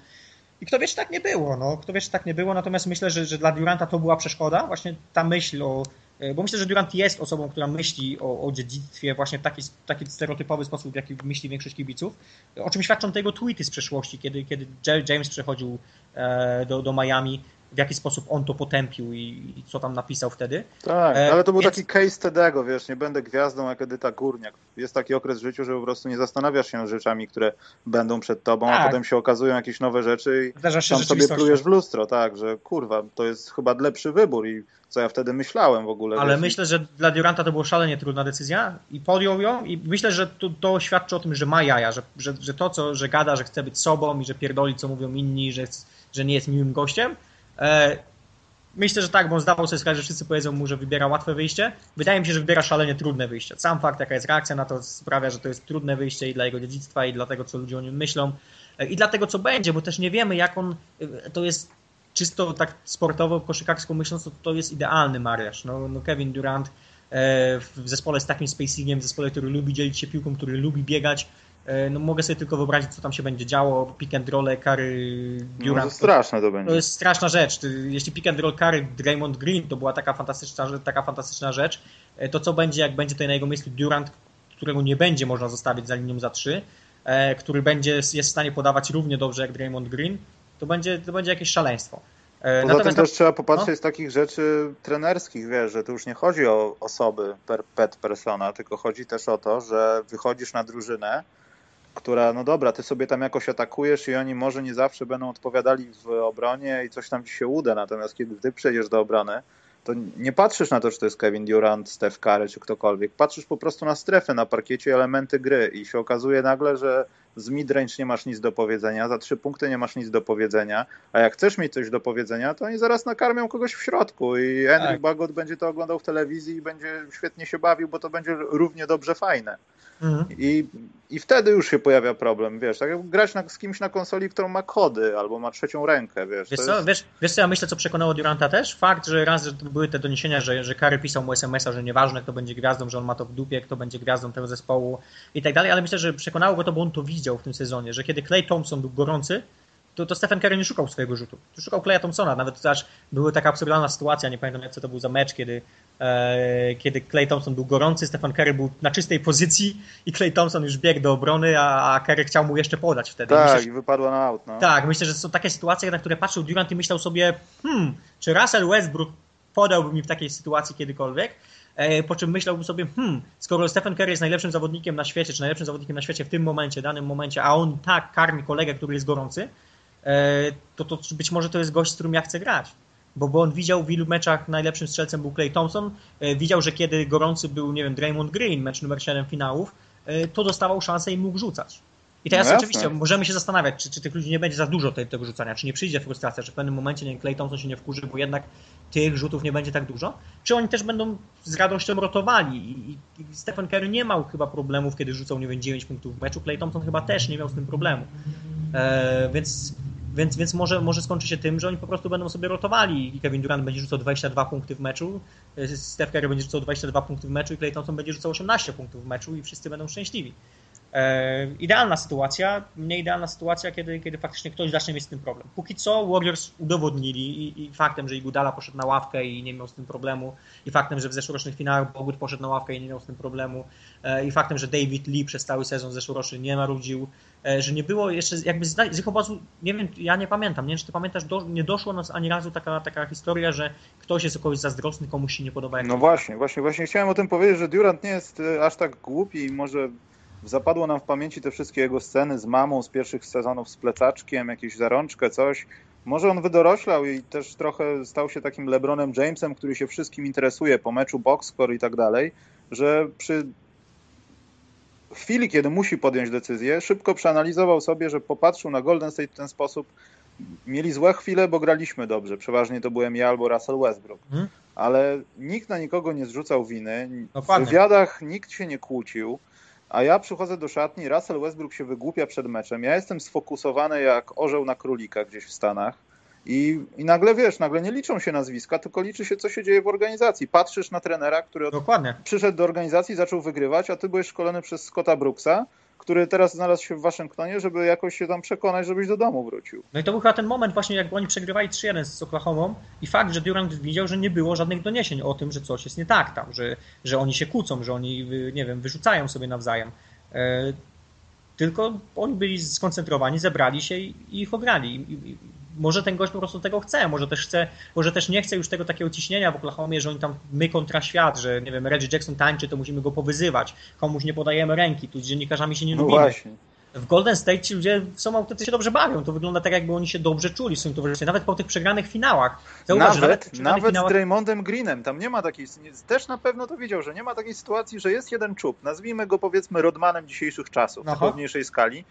I kto wie, czy tak nie było, no. Kto wie, czy tak nie było, natomiast myślę, że, że dla Duranta to była przeszkoda, właśnie ta myśl o... E, bo myślę, że Durant jest osobą, która myśli o, o dziedzictwie właśnie w taki, taki stereotypowy sposób, w jaki myśli większość kibiców, o czym świadczą te jego tweety z przeszłości, kiedy, kiedy James przechodził e, do, do Miami, w jaki sposób on to potępił i, i co tam napisał wtedy. Tak, e, ale to był Więc... taki case Tedego, wiesz, nie będę gwiazdą jak Edyta Górniak. Jest taki okres w życiu, że po prostu nie zastanawiasz się nad rzeczami, które będą przed tobą, tak. a potem się okazują jakieś nowe rzeczy i tam sobie plujesz w lustro, tak, że kurwa, to jest chyba lepszy wybór i co ja wtedy myślałem w ogóle. Ale wiesz, myślę, że dla Duranta to była szalenie trudna decyzja i podjął ją i myślę, że to, to świadczy o tym, że ma jaja, że, że, że to, co, że gada, że chce być sobą i że pierdoli, co mówią inni, że, że nie jest miłym gościem, myślę, że tak, bo on zdawał sobie sprawę, że wszyscy powiedzą mu, że wybiera łatwe wyjście. Wydaje mi się, że wybiera szalenie trudne wyjście. Sam fakt, jaka jest reakcja na to, sprawia, że to jest trudne wyjście i dla jego dziedzictwa, i dla tego, co ludzie o nim myślą, e, i dla tego, co będzie, bo też nie wiemy, jak on. E, to jest czysto tak sportowo, koszykarsko myśląc, to, to jest idealny mariaż. No, no Kevin Durant w zespole z takim spacingiem, w zespole, który lubi dzielić się piłką, który lubi biegać, E, no mogę sobie tylko wyobrazić, co tam się będzie działo. Pick and roll, Kary, Durant. No to straszne to będzie. To jest straszna rzecz. Jeśli pick and roll, Kary, Draymond Green to była taka fantastyczna, taka fantastyczna rzecz, e, to co będzie, jak będzie tutaj na jego miejscu Durant, którego nie będzie można zostawić za linią za trzy, e, który będzie, jest w stanie podawać równie dobrze jak Draymond Green, to będzie, to będzie jakieś szaleństwo. Poza Natomiast tym też trzeba popatrzeć no? z takich rzeczy trenerskich, wiesz, że tu już nie chodzi o osoby per pet persona, tylko chodzi też o to, że wychodzisz na drużynę, która, no dobra, ty sobie tam jakoś atakujesz i oni może nie zawsze będą odpowiadali w obronie i coś tam ci się uda, natomiast kiedy ty przejdziesz do obrony, to nie patrzysz na to, czy to jest Kevin Durant, Steph Curry czy ktokolwiek. Patrzysz po prostu na strefę na parkiecie, elementy gry i się okazuje nagle, że z midrange nie masz nic do powiedzenia, za trzy punkty nie masz nic do powiedzenia, a jak chcesz mieć coś do powiedzenia, to oni zaraz nakarmią kogoś w środku i Henry tak. Bagot będzie to oglądał w telewizji i będzie świetnie się bawił, bo to będzie równie dobrze fajne. Mhm. I, I wtedy już się pojawia problem, wiesz, tak jak grać na, z kimś na konsoli, którą ma kody albo ma trzecią rękę, wiesz. Wiesz co, jest... wiesz, wiesz co, ja myślę, co przekonało Duranta też? Fakt, że raz że były te doniesienia, że, że Kary pisał mu SMS-a, że nieważne kto będzie gwiazdą, że on ma to w dupie, kto będzie gwiazdą tego zespołu i tak dalej, ale myślę, że przekonało go to, bo on to widział w tym sezonie, że kiedy Clay Thompson był gorący, to, to Stephen Curry nie szukał swojego rzutu. To szukał Claya Thompsona. Nawet aż była taka absurdalna sytuacja, nie pamiętam jak co to był za mecz, kiedy, e, kiedy Clay Thompson był gorący, Stephen Curry był na czystej pozycji i Clay Thompson już biegł do obrony, a, a Curry chciał mu jeszcze podać wtedy. Tak, myślę, i wypadła na aut. No. Tak, myślę, że są takie sytuacje, na które patrzył Durant i myślał sobie, hmm, czy Russell Westbrook podałby mi w takiej sytuacji kiedykolwiek? E, po czym myślałbym sobie, hmm, skoro Stephen Curry jest najlepszym zawodnikiem na świecie, czy najlepszym zawodnikiem na świecie w tym momencie, danym momencie, a on tak karmi kolegę, który jest gorący, E, to, to być może to jest gość, z którym ja chcę grać. Bo, bo on widział w ilu meczach najlepszym strzelcem był Clay Thompson, e, widział, że kiedy gorący był, nie wiem, Draymond Green, mecz numer 7 finałów, to dostawał szansę i mógł rzucać. I teraz no oczywiście możemy się zastanawiać, czy, czy tych ludzi nie będzie za dużo tej, tego rzucania, czy nie przyjdzie frustracja, że w pewnym momencie nie, Clay Thompson się nie wkurzy, bo jednak tych rzutów nie będzie tak dużo, czy oni też będą z radością rotowali i, i Stephen Curry nie miał chyba problemów, kiedy rzucał, nie wiem, 9 punktów w meczu, Clay Thompson chyba też nie miał z tym problemu. E, więc więc, więc może, może skończy się tym, że oni po prostu będą sobie rotowali i Kevin Durant będzie rzucał 22 punkty w meczu, Steph Curry będzie rzucał 22 punkty w meczu i Clay Thompson będzie rzucał 18 punktów w meczu i wszyscy będą szczęśliwi. E, idealna sytuacja, nie idealna sytuacja, kiedy, kiedy faktycznie ktoś zacznie mieć z tym problem. Póki co Warriors udowodnili i, i faktem, że Igudala poszedł na ławkę i nie miał z tym problemu, i faktem, że w zeszłorocznych finałach Bogut poszedł na ławkę i nie miał z tym problemu, e, i faktem, że David Lee przez cały sezon zeszłoroczny nie marudził, e, że nie było jeszcze, jakby z, ich obozu, nie wiem, ja nie pamiętam, nie wiem, czy ty pamiętasz, do, nie doszło nas ani razu taka, taka historia, że ktoś jest kogoś zazdrosny, komuś się nie podoba. no właśnie, właśnie, właśnie chciałem o tym powiedzieć, że Durant nie jest aż tak głupi i może zapadło nam w pamięci te wszystkie jego sceny z mamą z pierwszych sezonów z plecaczkiem, jakieś zarączkę, coś. Może on wydoroślał i też trochę stał się takim LeBronem Jamesem, który się wszystkim interesuje po meczu boxscore i tak dalej, że przy chwili, kiedy musi podjąć decyzję, szybko przeanalizował sobie, że popatrzył na Golden State w ten sposób. Mieli złe chwile, bo graliśmy dobrze. Przeważnie to byłem ja albo Russell Westbrook. Hmm? Ale nikt na nikogo nie zrzucał winy. W wywiadach nikt się nie kłócił. A ja przychodzę do szatni, Russell Westbrook się wygłupia przed meczem. Ja jestem sfokusowany jak orzeł na królika gdzieś w Stanach. I, I nagle wiesz, nagle nie liczą się nazwiska, tylko liczy się, co się dzieje w organizacji. Patrzysz na trenera, który Dokładnie. przyszedł do organizacji, zaczął wygrywać, a ty byłeś szkolony przez Scotta Brooksa, który teraz znalazł się w Waszyngtonie, żeby jakoś się tam przekonać, żebyś do domu wrócił. No i to był chyba ten moment właśnie, jak oni przegrywali 3-1 z Oklahoma i fakt, że Durant widział, że nie było żadnych doniesień o tym, że coś jest nie tak tam, że, że oni się kłócą, że oni, nie wiem, wyrzucają sobie nawzajem. E, tylko oni byli skoncentrowani, zebrali się i, ich ograli. Może ten gość po prostu tego chce, może też chce, może też nie chce już tego takiego ciśnienia w Oklahomie, że oni tam my kontra świat, że nie wiem, Reggie Jackson tańczy, to musimy go powyzywać, komuś nie podajemy ręki, tu z dziennikarzami się nie no lubimy. Właśnie. W Golden State ci ludzie są autentycznie dobrze bawią. To wygląda tak, jakby oni się dobrze czuli w swoim towarzystwie, nawet po tych przegranych finałach. Zauważ, nawet nawet finałach... z Draymondem Greenem, tam nie ma takiej, też na pewno to widział, że nie ma takiej sytuacji, że jest jeden czub, nazwijmy go powiedzmy Rodmanem dzisiejszych czasów, Aha. na pewniejszej skali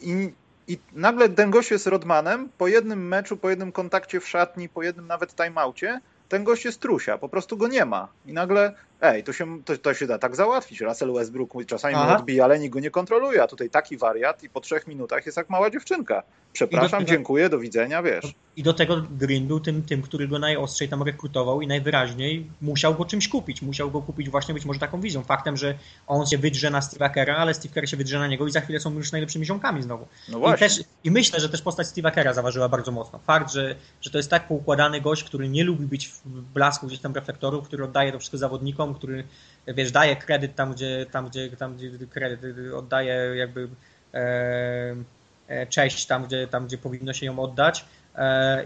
i i nagle ten gość jest Rodmanem, po jednym meczu, po jednym kontakcie w szatni, po jednym nawet timeoutie, ten gość jest trusia, po prostu go nie ma. I nagle, ej, to się, to, to się da tak załatwić. Russell Westbrook czasami Aha. mu odbija, ale nikt go nie kontroluje, a tutaj taki wariat i po trzech minutach jest jak mała dziewczynka. Przepraszam, tego, dziękuję, do widzenia, wiesz. I do tego Green był tym, tym, który go najostrzej tam rekrutował i najwyraźniej musiał go czymś kupić. Musiał go kupić właśnie być może taką wizją. Faktem, że on się wydrze na Steve'a Kera, ale Steve Kerr się wydrze na niego i za chwilę są już najlepszymi ziomkami znowu. No właśnie. I, też, I myślę, że też postać Steve'a Kera zaważyła bardzo mocno. Fakt, że, że to jest tak poukładany gość, który nie lubi być w blasku gdzieś tam reflektorów, który oddaje to wszystko zawodnikom, który wiesz, daje kredyt tam, gdzie, tam, gdzie, tam, gdzie kredyt oddaje jakby e, E, cześć tam, gdzie, tam, gdzie powinno się ją oddać. E,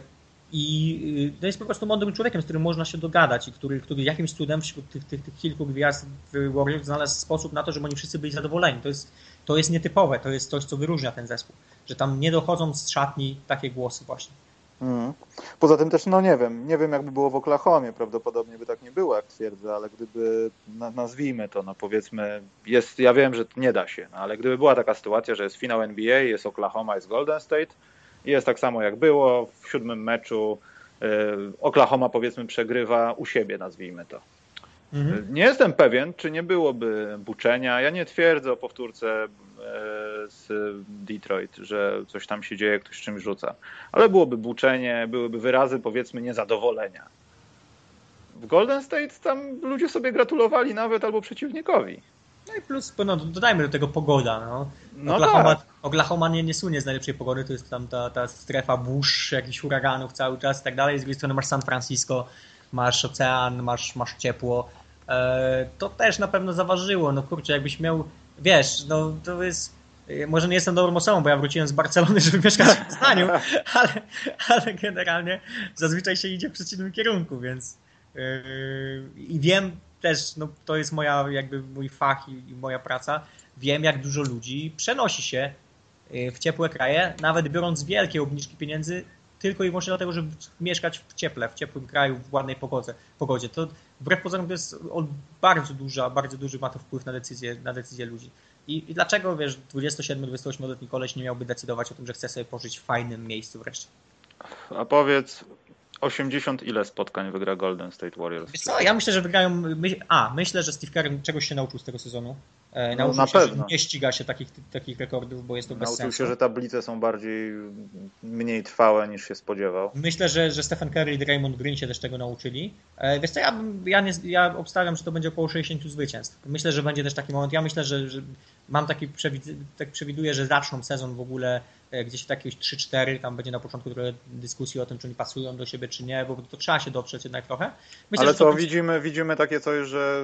I to jest po prostu mądrym człowiekiem, z którym można się dogadać i który, który jakimś cudem wśród tych, tych, tych kilku gwiazd w Warriors znalazł sposób na to, żeby oni wszyscy byli zadowoleni. To jest, to jest nietypowe, to jest coś, co wyróżnia ten zespół, że tam nie dochodzą z szatni takie głosy właśnie. Mm. Poza tym też, no nie wiem, nie wiem jakby było w Oklahomie, prawdopodobnie by tak nie było, jak twierdzę, ale gdyby, nazwijmy to, no powiedzmy, jest, ja wiem, że nie da się, no, ale gdyby była taka sytuacja, że jest finał NBA, jest Oklahoma, jest Golden State i jest tak samo jak było w siódmym meczu, y, Oklahoma powiedzmy przegrywa u siebie, nazwijmy to. Mhm. Nie jestem pewien, czy nie byłoby buczenia. Ja nie twierdzę o powtórce E, z Detroit, że coś tam się dzieje, ktoś czymś rzuca. Ale byłoby buczenie, byłyby wyrazy powiedzmy niezadowolenia. W Golden State tam ludzie sobie gratulowali nawet albo przeciwnikowi. No i plus, no, dodajmy do tego pogoda. No. no Oklahoma, tak. Oklahoma nie, nie słynie z najlepszej pogody, to jest tam ta, ta strefa burz, jakichś huraganów cały czas i tak dalej. Z drugiej strony masz San Francisco, masz ocean, masz, masz ciepło. E, to też na pewno zaważyło. No kurczę, jakbyś miał wiesz, no to jest może nie jestem dobrą osobą, bo ja wróciłem z Barcelony, żeby mieszkać w Poznaniu, ale, ale generalnie zazwyczaj się idzie w przeciwnym kierunku, więc yy, i wiem też, no to jest moja jakby mój fach i, i, moja praca, wiem jak dużo ludzi przenosi się w ciepłe kraje, nawet biorąc wielkie obniżki pieniędzy, tylko i wyłącznie dlatego, żeby mieszkać w cieple, w ciepłym kraju, w ładnej pogodzie. pogodzie. To wbrew pozorom to jest bardzo duża, bardzo duży ma to wpływ na decyzję, na decyzję ludzi. I, I dlaczego, wiesz, 27-28-letni koleś nie miałby decydować o tym, że chce sobie pożyć w fajnym miejscu wreszcie? A powiedz, 80 ile spotkań wygra Golden State Warriors? Wiesz co, ja myślę, że wygrają. My, a, myślę, że Steve Kerr czegoś się nauczył z tego sezonu. E, nauczył no, na się, pewno. że nie ściga się takich, takich rekordów, bo jest to nauczył bez sensu. Nauczył się, że tablice są bardziej mniej trwałe niż się spodziewał. Myślę, że, że Stephen Curry i Draymond Green się też tego nauczyli. E, wiesz co, ja, ja, nie, ja obstawiam, że to będzie około 60 zwycięstw. Myślę, że będzie też taki moment. Ja myślę, że, że mam taki przewid tak przewiduję, że zaczną sezon w ogóle gdzieś takieś 3-4, tam będzie na początku trochę dyskusji o tym, czy oni pasują do siebie, czy nie, bo to trzeba się dotrzeć jednak trochę. Myślę, Ale co, to... widzimy, widzimy takie coś, że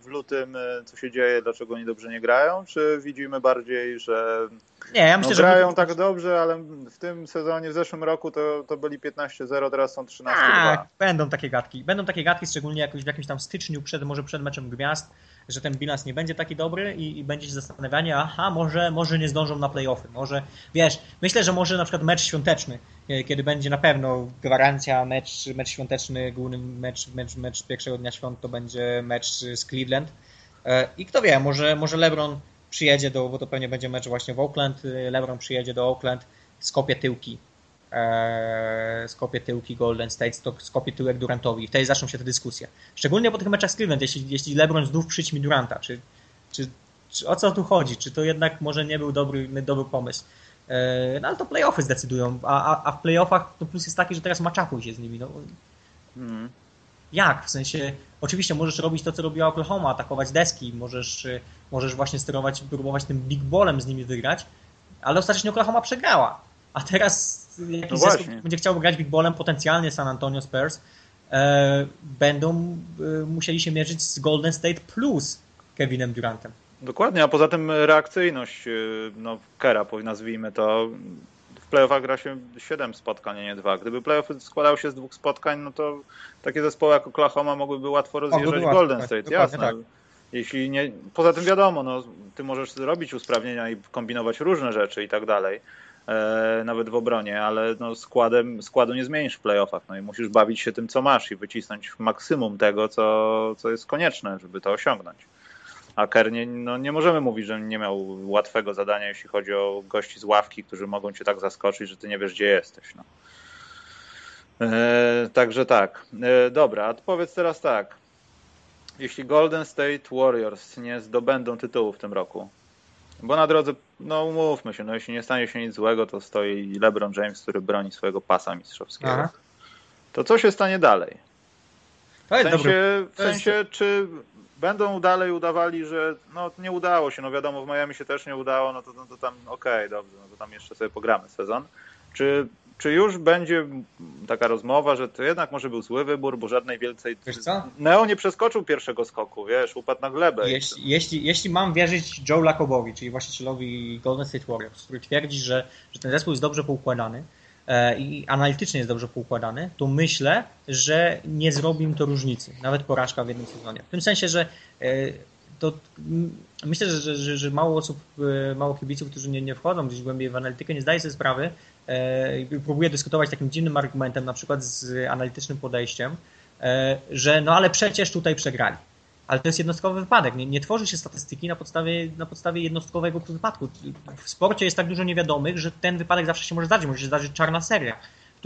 w lutym co się dzieje, dlaczego oni dobrze nie grają, czy widzimy bardziej, że nie, ja myślę, no, grają że... tak dobrze, ale w tym sezonie, w zeszłym roku to, to byli 15-0, teraz są 13-2. Tak, będą takie gadki. Będą takie gadki, szczególnie jakoś w jakimś tam styczniu, przed, może przed meczem gwiazd, że ten bilans nie będzie taki dobry i, i będzie się zastanawianie, aha, może, może nie zdążą na playoffy, może, wiesz, myślę, że może na przykład mecz świąteczny, e, kiedy będzie na pewno gwarancja, mecz, mecz świąteczny, główny mecz, mecz, mecz pierwszego dnia świąt to będzie mecz z Cleveland. E, i kto wie, może, może LeBron przyjedzie do, bo to pewnie będzie mecz właśnie w Oakland, e, LeBron przyjedzie do Oakland, skopie tyłki Eee, skopie tyłki Golden State, to skopie tyłek Durantowi. I wtedy zaczną się te dyskusje. Szczególnie po tych meczach z Cleveland, jeśli, jeśli LeBron znów przyćmi Duranta, czy, czy, czy, o co tu chodzi? Czy to jednak może nie był dobry, dobry pomysł? No ale to playoffy zdecydują, a, a, a w playoffach to plus jest taki, że teraz maczakuj się z nimi. No. Hmm. Jak? W sensie, oczywiście możesz robić to, co robiła Oklahoma, atakować deski, możesz, możesz właśnie sterować, próbować tym big ballem z nimi wygrać, ale ostatecznie Oklahoma przegrała. A teraz jakiś no zespół będzie chciał grać big ballem, potencjalnie San Antonio Spurs, e, będą e, musieli się mierzyć z Golden State plus Kevinem Durantem. Dokładnie, a poza tym reakcyjność e, no, Kera, nazwijmy to, w playoffach gra się 7 spotkań, a nie 2. Gdyby playoffy składały się z dwóch spotkań, no to takie zespoły jak Oklahoma mogłyby łatwo rozjeżdżać Golden tak, State, jasne. Tak. Jeśli nie, poza tym wiadomo, no, ty możesz zrobić usprawnienia i kombinować różne rzeczy i tak dalej, nawet w obronie, ale no, składem, składu nie zmienisz w playoffach. No i musisz bawić się tym, co masz i wycisnąć maksimum tego, co, co jest konieczne, żeby to osiągnąć. A Kerr nie, no nie możemy mówić, że nie miał łatwego zadania, jeśli chodzi o gości z ławki, którzy mogą cię tak zaskoczyć, że ty nie wiesz, gdzie jesteś. No. E, także tak. E, dobra, a powiedz teraz tak. Jeśli Golden State Warriors nie zdobędą tytułu w tym roku, bo na drodze, no umówmy się, no jeśli nie stanie się nic złego, to stoi LeBron James, który broni swojego pasa mistrzowskiego. Aha. To co się stanie dalej? W sensie, w sensie czy będą dalej udawali, że no nie udało się, no wiadomo w Miami się też nie udało, no to, no to tam okej, okay, dobrze, no to tam jeszcze sobie pogramy sezon. Czy, czy już będzie taka rozmowa, że to jednak może był zły wybór, bo żadnej wielcej... Wiesz co? Neo nie przeskoczył pierwszego skoku, wiesz, upadł na glebę. Jeśli, jeśli, jeśli mam wierzyć Joe Lacobowi, czyli właścicielowi Golden State Warriors, który twierdzi, że, że ten zespół jest dobrze poukładany, E, i analitycznie jest dobrze poukładany, to myślę, że nie zrobi im to różnicy, nawet porażka w jednym sezonie. W tym sensie, że e, to myślę, że, że, że mało osób, e, mało kibiców, którzy nie, nie wchodzą gdzieś głębiej w analitykę, nie zdaje sobie sprawy próbuje dyskutować takim dziwnym argumentem, na przykład z analitycznym podejściem, że no ale przecież tutaj przegrali ale to jest jednostkowy wypadek. Nie, nie, tworzy się statystyki na podstawie, na podstawie jednostkowego wypadku. W sporcie jest tak dużo niewiadomych, że ten wypadek zawsze się może zdarzyć. Może się zdarzyć czarna seria,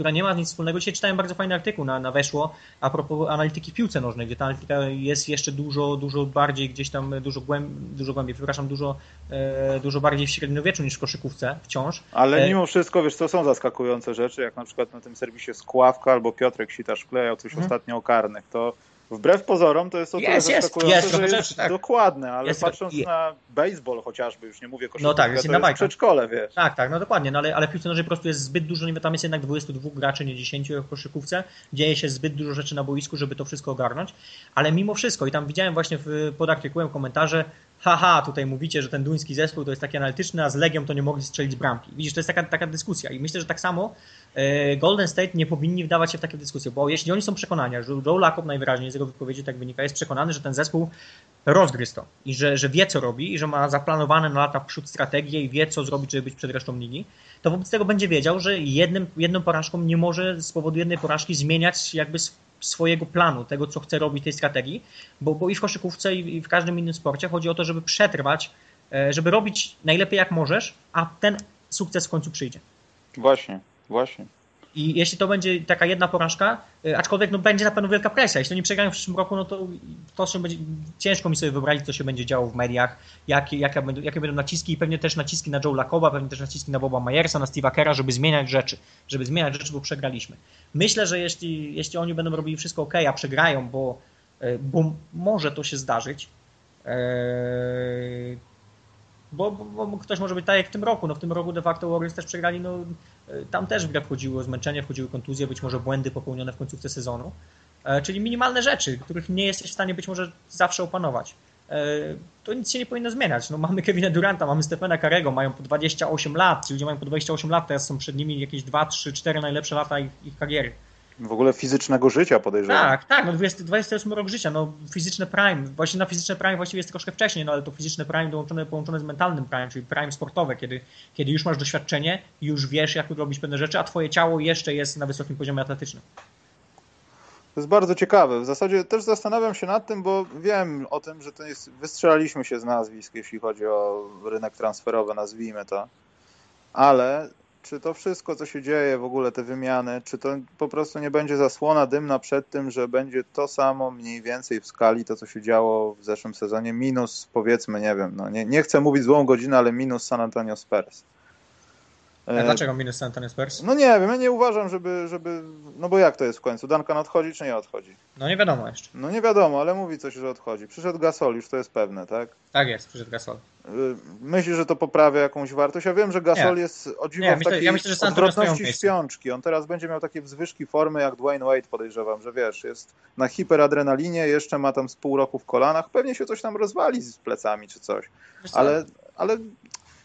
która nie ma nic wspólnego. Dzisiaj czytałem bardzo fajny artykuł na, na Weszło a propos analityki w piłce nożnej, gdzie ta analityka jest jeszcze dużo, dużo bardziej gdzieś tam, dużo, głęb, dużo głębiej, przepraszam, dużo, e, dużo bardziej w średniowieczu niż w koszykówce wciąż. Ale e, mimo wszystko, wiesz, to są zaskakujące rzeczy, jak na przykład na tym serwisie Skławka albo Piotrek Sitasz klejał coś hmm. ostatnio o karnych, to Wbrew pozorom to jest o tyle jest, zaskakujące, jest, że jest rzeczy, tak. dokładne, ale jest, patrząc na baseball chociażby, już nie mówię koszykówkę, no tak, jest to jest przedszkole, wiesz. Tak, tak, no dokładnie, no ale, ale w piłce nożnej po prostu jest zbyt dużo, nie tam jest jednak 22 graczy, nie 10 jak w koszykówce, dzieje się zbyt dużo rzeczy na boisku, żeby to wszystko ogarnąć, ale mimo wszystko i tam widziałem właśnie w, pod artykułem komentarze, haha, tutaj mówicie, że ten duński zespół to jest taki analityczny, a z Legią to nie mogli strzelić bramki. Widzisz, to jest taka, taka dyskusja i myślę, że tak samo e, Golden State nie powinni wdawać się w takie dyskusje, bo jeśli oni są przekonani, że Joe Lacob najwyraźniej z jego wypowiedzi tak wynika, jest przekonany, że ten zespół rozgryzł to i że, że wie co robi i że ma zaplanowane na lata w przód strategię i wie co zrobić, żeby być przed resztą ligi, to wobec tego będzie wiedział, że jednym, jedną porażką nie może z powodu jednej porażki zmieniać jakby swojego planu, tego co chce robić tej strategii, bo, bo i w koszykówce i w każdym innym sporcie chodzi o to, żeby przetrwać, e, żeby robić najlepiej jak możesz, a ten sukces w końcu przyjdzie. Właśnie, właśnie. I jeśli to będzie taka jedna porażka, e, aczkolwiek no, będzie na pewno wielka presja. Jeśli oni przegrają w przyszłym roku, no to, to się będzie, ciężko mi sobie wyobrazić, co się będzie działo w mediach, jakie, jakie, będą, jakie będą naciski i pewnie też naciski na Joe Lacoba, pewnie też naciski na Boba Myersa, na Steve'a Kera, żeby zmieniać rzeczy, żeby zmieniać rzeczy, bo przegraliśmy. Myślę, że jeśli, jeśli oni będą robili wszystko ok, a przegrają, bo, e, bo może to się zdarzyć, e, bo, bo, bo, ktoś może być tak jak w tym roku. No w tym roku de facto Warriors też przegrali, no tam też w grę wchodziło zmęczenie, wchodziły kontuzje, być może błędy popełnione w końcówce sezonu. E, czyli minimalne rzeczy, których nie jesteś w stanie być może zawsze opanować. E, to nic się nie powinno zmieniać. No, mamy Kevina Duranta, mamy Stefana Karego, mają po 28 lat, ci ludzie mają po 28 lat, teraz są przed nimi jakieś 2, 3, 4 najlepsze lata ich, ich kariery w ogóle fizycznego życia podejrzewam. Tak, tak, no 20, 28 rok życia, no fizyczne prime, właśnie na fizyczne prime właściwie jest troszkę wcześniej, no ale to fizyczne prime dołączone, połączone z mentalnym prime, czyli prime sportowe, kiedy, kiedy już masz doświadczenie, już wiesz jak robić pewne rzeczy, a twoje ciało jeszcze jest na wysokim poziomie atletycznym. To jest bardzo ciekawe. W zasadzie też zastanawiam się nad tym, bo wiem o tym, że to jest, wystrzelaliśmy się z nazwisk, jeśli chodzi o rynek transferowy, nazwijmy to. Ale czy to wszystko, co się dzieje, w ogóle te wymiany, czy to po prostu nie będzie zasłona dymna przed tym, że będzie to samo mniej więcej w skali to, co się działo w zeszłym sezonie, minus powiedzmy, nie wiem, no nie, nie chcę mówić złą godzinę, ale minus San Antonio Spurs. A e, dlaczego minus San Antonio Spurs? No nie wiem, ja nie uważam, żeby, żeby... No bo jak to jest w końcu? Duncan odchodzi czy nie odchodzi? No nie wiadomo jeszcze. No nie wiadomo, ale mówi coś, że odchodzi. Przyszedł Gasol, już to jest pewne, tak? Tak jest, przyszedł Gasol. Y, myślisz, że to poprawia jakąś wartość? Ja wiem, że Gasol nie. jest o dziwo nie, w takiej ja myślę, że odwrotności śpiączki. On teraz będzie miał takie wzwyżki formy jak Dwayne Wade, podejrzewam, że wiesz, jest na hiperadrenalinie, jeszcze ma tam z pół roku w kolanach, pewnie się coś tam rozwali z plecami czy coś. Ale, ale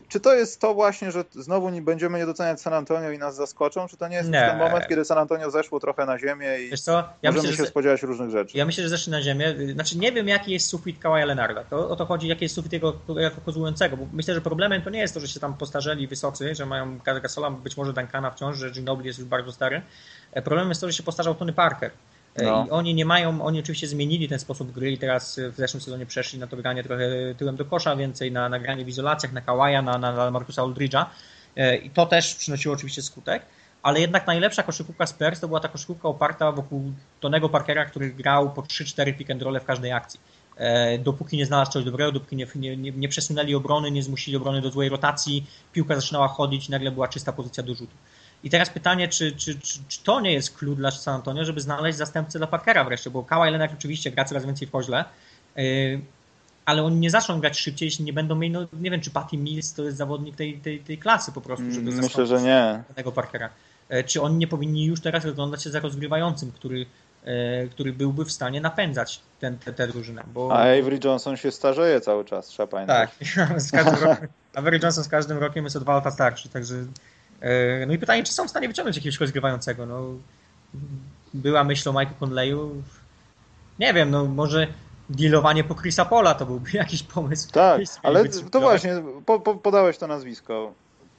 czy to jest to właśnie, że znowu nie będziemy nie doceniać San Antonio i nas zaskoczą? Czy to nie jest nie. ten moment, kiedy San Antonio zeszło trochę na ziemię i ja możemy myślę, się spodziewać różnych rzeczy? Ja myślę, że zeszli na ziemię. Znaczy nie wiem, jaki jest sufit Kawaja Leonarda. To, o to chodzi, jaki jest sufit jego jako kozującego. Bo myślę, że problemem to nie jest to, że się tam postarzeli wysocy, że mają Gasola, być może Duncana wciąż, że Ginobili jest już bardzo stary. E, problemem jest to, że się postarzał Tony Parker. E, no. I oni nie mają, oni oczywiście zmienili ten sposób gry i teraz w zeszłym sezonie przeszli na to granie trochę tyłem do kosza, więcej na, na granie w izolacjach, na Kawaja, na, na Markusa Aldridge'a e, i to też przynosiło oczywiście skutek, ale jednak najlepsza koszykówka Spurs to była ta koszykówka oparta wokół Tonego Parkera, który grał po 3-4 pick and roll w każdej akcji. E, dopóki nie znalazł czegoś dobrego, dopóki nie, nie, nie przesunęli obrony, nie zmusili obrony do złej rotacji, piłka zaczynała chodzić nagle była czysta pozycja do rzutu. I teraz pytanie, czy, czy, czy, czy, to nie jest klucz dla San Antonio, żeby znaleźć zastępcę dla Parkera wreszcie, bo Kawhi Leonard oczywiście gra coraz więcej w koźle, yy, ale oni nie zaczną grać szybciej, jeśli nie będą mieli, no nie wiem, czy Patty Mills to jest zawodnik tej, tej, tej klasy po prostu, żeby mm, Myślę, że nie. tego Parkera. Yy, czy oni nie powinni już teraz rozglądać się za rozgrywającym, który, yy, który byłby w stanie napędzać tę ten, te, drużynę. Bo... A Avery Johnson się starzeje cały czas, trzeba pamiętać. Tak, z każdym rokiem, Avery Johnson z każdym rokiem jest o dwa lata starszy, także no i pytanie, czy są w stanie wyciągnąć jakiegoś rozgrywającego? No, była myśl o Mike'u Conleyu. Nie wiem, no może dealowanie po Chrisa Pola to byłby jakiś pomysł. Tak, ale to właśnie, po, po, podałeś to nazwisko.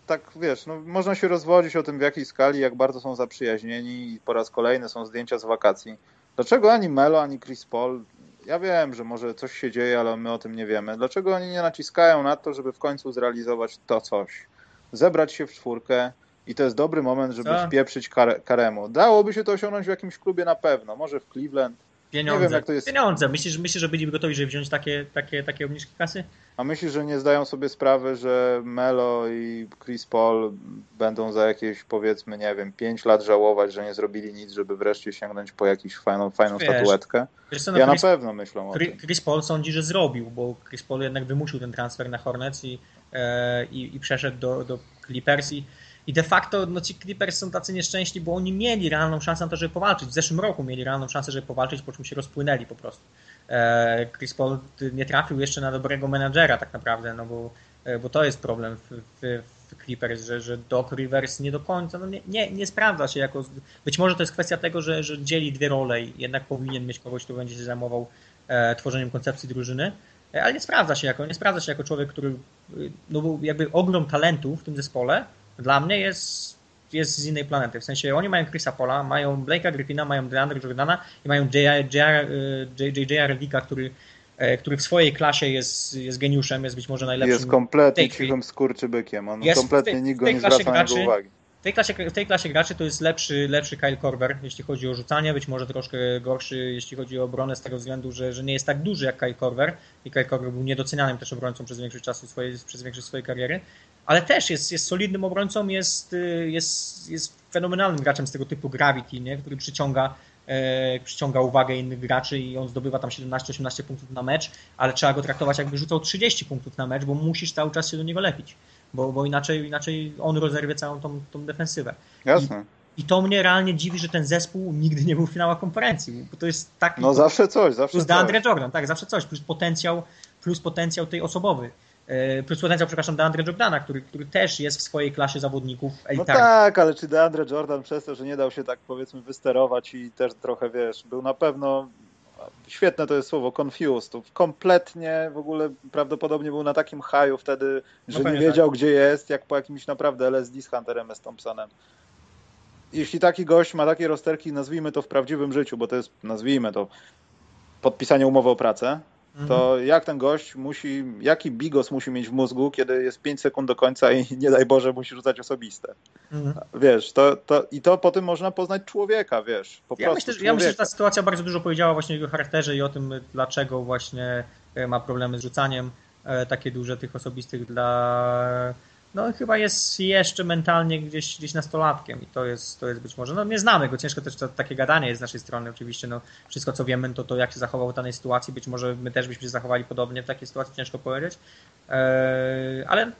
Tak, wiesz, no, można się rozwodzić o tym w jakiej skali, jak bardzo są zaprzyjaźnieni i po raz kolejny są zdjęcia z wakacji. Dlaczego ani Melo, ani Chris Paul, ja wiem, że może coś się dzieje, ale my o tym nie wiemy. Dlaczego oni nie naciskają na to, żeby w końcu zrealizować to coś? Zebrać się w czwórkę i to jest dobry moment, żeby Co? wpieprzyć kar Karemu. Dałoby się to osiągnąć w jakimś klubie na pewno, może w Cleveland. Pieniądze. Nie wiem, jak to jest. Pieniądze. Myślisz, myślisz, że byliby gotowi, żeby wziąć takie, takie, takie obniżki kasy? A myślisz, że nie zdają sobie sprawy, że Melo i Chris Paul będą za jakieś, powiedzmy, nie wiem, 5 lat żałować, że nie zrobili nic, żeby wreszcie sięgnąć po jakąś fajną, fajną wiesz, statuetkę? Wiesz co, no ja Chris, na pewno myślę o tym. Chris Paul sądzi, że zrobił, bo Chris Paul jednak wymusił ten transfer na Hornets i, e, i, i przeszedł do, do Clippers i i de facto no, ci Clippers są tacy nieszczęśliwi, bo oni mieli realną szansę na to, żeby powalczyć. W zeszłym roku mieli realną szansę, żeby powalczyć, po czym się rozpłynęli po prostu. E, Chris Paul nie trafił jeszcze na dobrego menadżera tak naprawdę, no bo, e, bo to jest problem w, w, w Clippers, że, że Doc Rivers nie do końca, no nie, nie, nie sprawdza się jako... Być może to jest kwestia tego, że, że dzieli dwie role i jednak powinien mieć kogoś, kto będzie się zajmował e, tworzeniem koncepcji drużyny, e, ale nie sprawdza się jako, nie sprawdza się jako człowiek, który no był jakby ogrom talentu w tym zespole, dla mnie jest, jest z innej planety. W sensie oni mają Chrisa Pola, mają Blake'a Griffina, mają DeAndre Jordana i mają J.J. Redicka, który e, który w swojej klasie jest, jest geniuszem, jest być może najlepszym. Jest kompletnie cichym skurczybykiem. On jest kompletnie nikt go nie zwraca na niego uwagi. Tej, klasie, w tej klasie graczy to jest lepszy, lepszy Kyle Korver, jeśli chodzi o rzucanie, być może troszkę gorszy, jeśli chodzi o obronę, z tego względu, że, że nie jest tak duży jak Kyle Korver. I Kyle Korver był niedocenianym też obrońcą przez większość czasu swojej, przez większość swojej kariery, ale też jest, jest solidnym obrońcą, jest, jest, jest fenomenalnym graczem z tego typu Gravity, nie? który przyciąga, e, przyciąga uwagę innych graczy i on zdobywa tam 17-18 punktów na mecz, ale trzeba go traktować jakby rzucał 30 punktów na mecz, bo musisz cały czas się do niego lepić, bo, bo inaczej, inaczej on rozerwie całą tą, tą defensywę. Jasne. I, I to mnie realnie dziwi, że ten zespół nigdy nie był w finałach konferencji, bo to jest taki... No zawsze coś, zawsze plus coś. Plus DeAndre Jordan, tak, zawsze coś, plus potencjał, plus potencjał tej osobowy. E, plus potencjał, przepraszam, DeAndre Jordana, który, który też jest w swojej klasie zawodników elitarnych. No tak, ale czy DeAndre Jordan przez to, że nie dał się tak powiedzmy wysterować i też trochę, wiesz, był na pewno świetne to jest słowo, confused. Kompletnie w ogóle prawdopodobnie był na takim haju wtedy, że no nie wiedział, tak. gdzie jest, jak po jakimś naprawdę LSD z Hunterem S. Thompsonem. Jeśli taki gość ma takie rozterki, nazwijmy to w prawdziwym życiu, bo to jest, nazwijmy to, podpisanie umowy o pracę, to mhm. jak ten gość musi, jaki bigos musi mieć w mózgu, kiedy jest 5 sekund do końca i nie daj Boże musi rzucać osobiste. Mhm. Wiesz, to, to, i to po tym można poznać człowieka, wiesz, po ja prostu myślę, ja myślę, że ta sytuacja bardzo dużo powiedziała właśnie o jego charakterze i o tym, dlaczego właśnie e, ma problemy z rzucaniem e, takie duże tych osobistych dla no chyba jest jeszcze mentalnie gdzieś, gdzieś nastolatkiem i to jest, to jest być może, no nie znamy go, ciężko też to, takie gadanie jest z naszej strony oczywiście, no wszystko co wiemy to to jak się zachował w danej sytuacji, być może my też byśmy się zachowali podobnie w takiej sytuacji, ciężko powiedzieć, eee, ale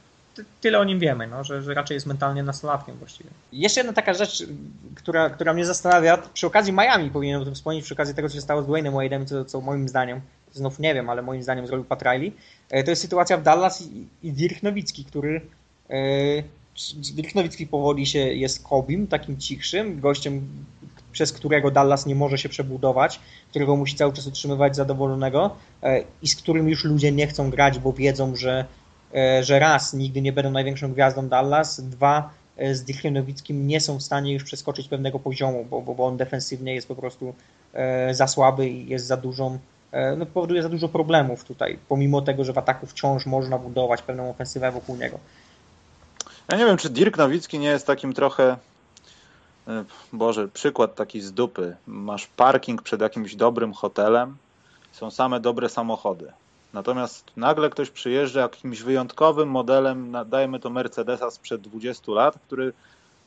tyle o nim wiemy, no, że, że raczej jest mentalnie nastolatkiem właściwie. Jeszcze jedna taka rzecz, która, która mnie zastanawia, przy okazji Miami powinienem o tym wspomnieć, przy okazji tego, co się stało z Dwayne'em Wade'em, co, co moim zdaniem, znów nie wiem, ale moim zdaniem zrobił Pat Riley, e, to jest sytuacja w Dallas i, i Dirk Nowicki, który Dirk Nowicki powoli się jest Kobim, takim cichszym, gościem, przez którego Dallas nie może się przebudować, którego musi cały czas utrzymywać zadowolonego e, i z którym już ludzie nie chcą grać, bo wiedzą, że E, że raz nigdy nie będą największą gwiazdą Dallas, dwa e, z Dirkiem Nowickim nie są w stanie już przeskoczyć pewnego poziomu, bo, bo, bo on defensywnie jest po prostu e, za słaby i jest za dużą, no, powoduje za dużo problemów tutaj, pomimo tego, że w ataku wciąż można budować pewną ofensywę wokół niego. Ja nie wiem, czy Dirk Nowicki nie jest takim trochę Boże, przykład taki z dupy. Masz parking przed jakimś dobrym hotelem, są same dobre samochody. Natomiast nagle ktoś przyjeżdża jakimś wyjątkowym modelem, dajmy to Mercedesa sprzed 20 lat, który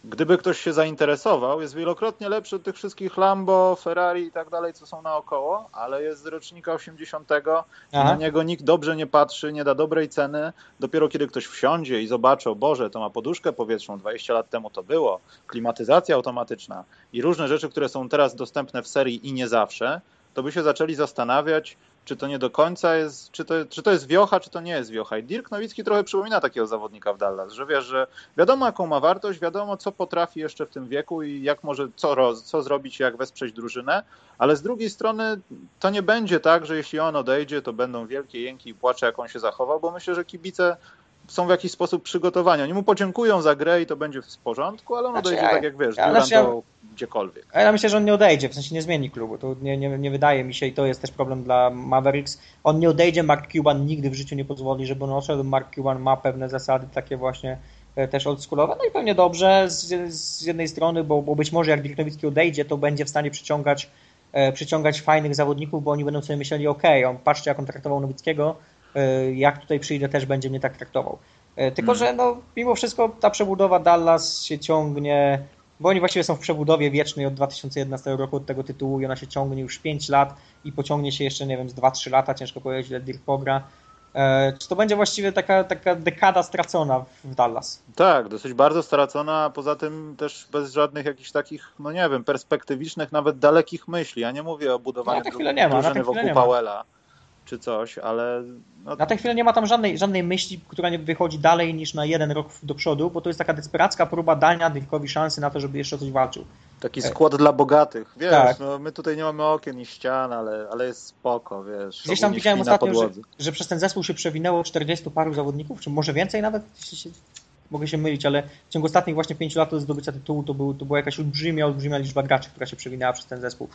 gdyby ktoś się zainteresował, jest wielokrotnie lepszy od tych wszystkich Lambo, Ferrari i tak dalej, co są naokoło, ale jest z rocznika 80 i na niego nikt dobrze nie patrzy, nie da dobrej ceny. Dopiero kiedy ktoś wsiądzie i zobaczy, o Boże, to ma poduszkę powietrzną, 20 lat temu to było, klimatyzacja automatyczna i różne rzeczy, które są teraz dostępne w serii i nie zawsze, to by się zaczęli zastanawiać, czy to nie do końca jest, czy to, czy to jest wiocha, czy to nie jest wiocha. I Dirk Nowicki trochę przypomina takiego zawodnika w Dallas, że wiesz, że wiadomo jaką ma wartość, wiadomo co potrafi jeszcze w tym wieku i jak może, co, roz, co zrobić, jak wesprzeć drużynę, ale z drugiej strony to nie będzie tak, że jeśli on odejdzie, to będą wielkie jęki i płacze, jak on się zachował, bo myślę, że kibice są w jakiś sposób przygotowani. Oni mu podziękują za grę i to będzie w porządku, ale on znaczy, odejdzie tak jak wiesz, ja, Durant znaczy, ja, gdziekolwiek. Ja myślę, że on nie odejdzie, w sensie nie zmieni klubu. To nie, nie, nie wydaje mi się i to jest też problem dla Mavericks. On nie odejdzie, Mark Cuban nigdy w życiu nie pozwoli, żeby on odszedł. Mark Cuban ma pewne zasady takie właśnie e, też oldschoolowe, no i pewnie dobrze z, z jednej strony, bo, bo być może jak Dirk Nowicki odejdzie, to będzie w stanie przyciągać, e, przyciągać fajnych zawodników, bo oni będą sobie myśleli, ok, on patrzcie jak on traktował Nowickiego, jak tutaj przyjdę, też będzie mnie tak traktował. E, tylko, że no, mimo wszystko ta przebudowa Dallas się ciągnie, bo oni właściwie są w przebudowie wiecznej od 2011 roku od tego tytułu i ona się ciągnie już 5 lat i pociągnie się jeszcze, nie wiem, z 2-3 lata, ciężko powiedzieć, ile Dirk pogra. E, czy to będzie właściwie taka, taka dekada stracona w Dallas? Tak, dosyć bardzo stracona, a poza tym też bez żadnych jakichś takich, no nie wiem, perspektywicznych, nawet dalekich myśli. Ja nie mówię o budowaniu ja drużyny wokół Powella czy coś, ale... No... Na tę chwilę nie ma tam żadnej, żadnej myśli, która nie wychodzi dalej niż na jeden rok do przodu, bo to jest taka desperacka próba dania Dirkowi szansy na to, żeby jeszcze coś walczył. Taki e, skład dla bogatych, wiesz, tak. no, my tutaj nie mamy okien i ścian, ale, ale jest spoko, wiesz. Gdzieś tam widziałem ostatnio, że, że, przez ten zespół się przewinęło 40 paru zawodników, czy może więcej nawet, mogę się mylić, ale w ciągu ostatnich właśnie 5 lat do zdobycia tytułu to, był, to była jakaś olbrzymia, olbrzymia liczba graczy, która się przewinęła przez ten zespół.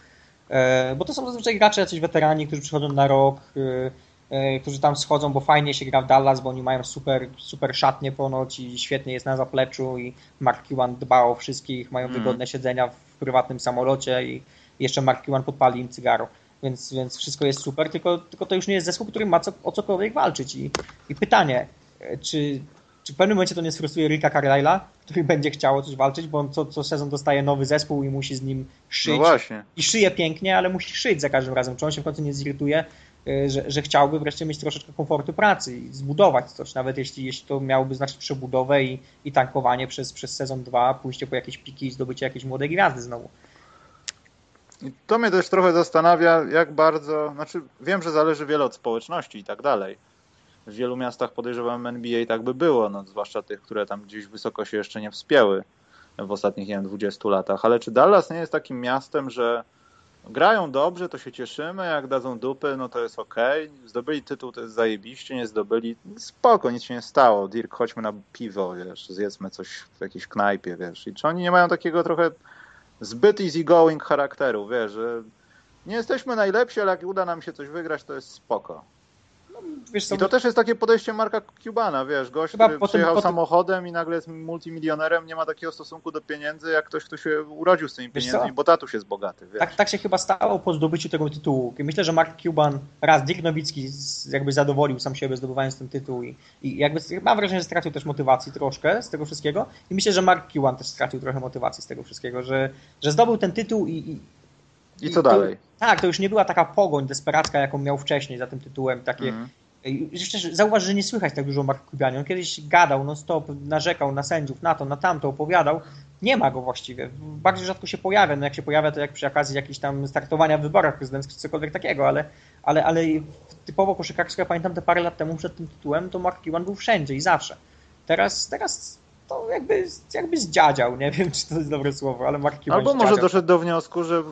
E, bo to są zazwyczaj gracze, jacyś weterani, którzy przychodzą na rok, e, e, którzy tam schodzą, bo fajnie się gra w Dallas, bo oni mają super, super szatnie ponoć i świetnie jest na zapleczu i Mark Cuban dba o wszystkich, mają mm. wygodne siedzenia w prywatnym samolocie i jeszcze Mark Cuban podpali im cygaro. Więc, więc wszystko jest super, tylko, tylko to już nie jest zespół, który ma co, o cokolwiek walczyć. I, i pytanie, czy czy w pewnym momencie to nie sfrustruje Ricka Carlyle'a, który będzie chciał o coś walczyć, bo on co, co sezon dostaje nowy zespół i musi z nim szyć. No właśnie. I szyje pięknie, ale musi szyć za każdym razem. Czy on się w końcu nie zirytuje, y, że, że chciałby wreszcie mieć troszeczkę komfortu pracy i zbudować coś, nawet jeśli, jeśli to miałoby znaczyć przebudowę i, i tankowanie przez, przez sezon 2, pójście po jakieś piki i zdobycie jakiejś młodej gwiazdy znowu. I to mnie też trochę zastanawia, jak bardzo, znaczy wiem, że zależy wiele od społeczności i tak dalej, w wielu miastach podejrzewam NBA tak by było, no, zwłaszcza tych, które tam gdzieś wysoko się jeszcze nie wspięły w ostatnich, nie wiem, 20 latach. Ale czy Dallas nie jest takim miastem, że grają dobrze, to się cieszymy, jak dadzą dupy, no to jest ok. Zdobyli tytuł, to jest zajebiście, nie zdobyli, spoko, nic się nie stało. Dirk, chodźmy na piwo, wiesz, zjedzmy coś w jakiejś knajpie, wiesz. I czy oni nie mają takiego trochę zbyt easygoing charakteru, wiesz, że nie jesteśmy najlepsi, ale jak uda nam się coś wygrać, to jest spoko. Wiesz, I to też jest takie podejście Marka Cubana, wiesz, gość, Chyba który potem, przyjechał potem... samochodem i nagle jest multimilionerem, nie ma takiego stosunku do pieniędzy, jak ktoś, kto się urodził z tymi pieniędzmi, bo tatuś jest bogaty, wiesz. Tak, tak się chyba stało po zdobyciu tego tytułu. Myślę, że Mark Cuban, raz Dick Nowicki jakby zadowolił sam siebie zdobywając ten tytuł i, i jakby mam wrażenie, że stracił też motywacji troszkę z tego wszystkiego i myślę, że Mark Cuban też stracił trochę motywacji z tego wszystkiego, że, że zdobył ten tytuł i, i i co dalej? To, tak, to już nie była taka pogoń desperacka, jaką miał wcześniej za tym tytułem, takie, mm. Jeszcze zauważ, że nie słychać tak dużo o Marku Kubianie. On kiedyś gadał non stop, narzekał na sędziów, na to, na tamto, opowiadał. Nie ma go właściwie. Bardzo rzadko się pojawia. No jak się pojawia, to jak przy okazji jakichś tam startowania w wyborach prezydenckich, cokolwiek takiego, ale, ale, ale typowo koszykarsko, ja pamiętam te parę lat temu przed tym tytułem, to Mark Cuban był wszędzie i zawsze. Teraz, teraz to jakby, jakby zdziadział, nie wiem czy to jest dobre słowo, ale Mark Cuban Albo może doszedł do wniosku, że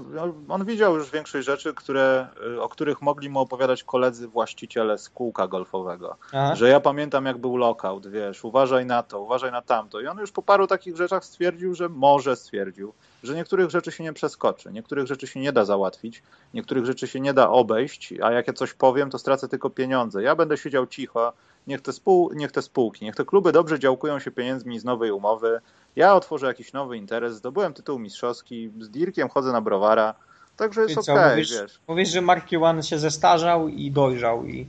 on widział już większość rzeczy, które, o których mogli mu opowiadać koledzy właściciele z kółka golfowego. Aha. Że ja pamiętam jak był lockout, wiesz, uważaj na to, uważaj na tamto. I on już po paru takich rzeczach stwierdził, że może stwierdził, że niektórych rzeczy się nie przeskoczy, niektórych rzeczy się nie da załatwić, niektórych rzeczy się nie da obejść, a jak ja coś powiem, to stracę tylko pieniądze. Ja będę siedział cicho, niech te, spół, niech te spółki, niech te kluby dobrze działkują się pieniędzmi z nowej umowy. Ja otworzę jakiś nowy interes, zdobyłem tytuł mistrzowski, z Dirkiem chodzę na browara, także jest okej, okay, mówisz, wiesz. Mówisz, że Mark One się zestarzał i dojrzał i...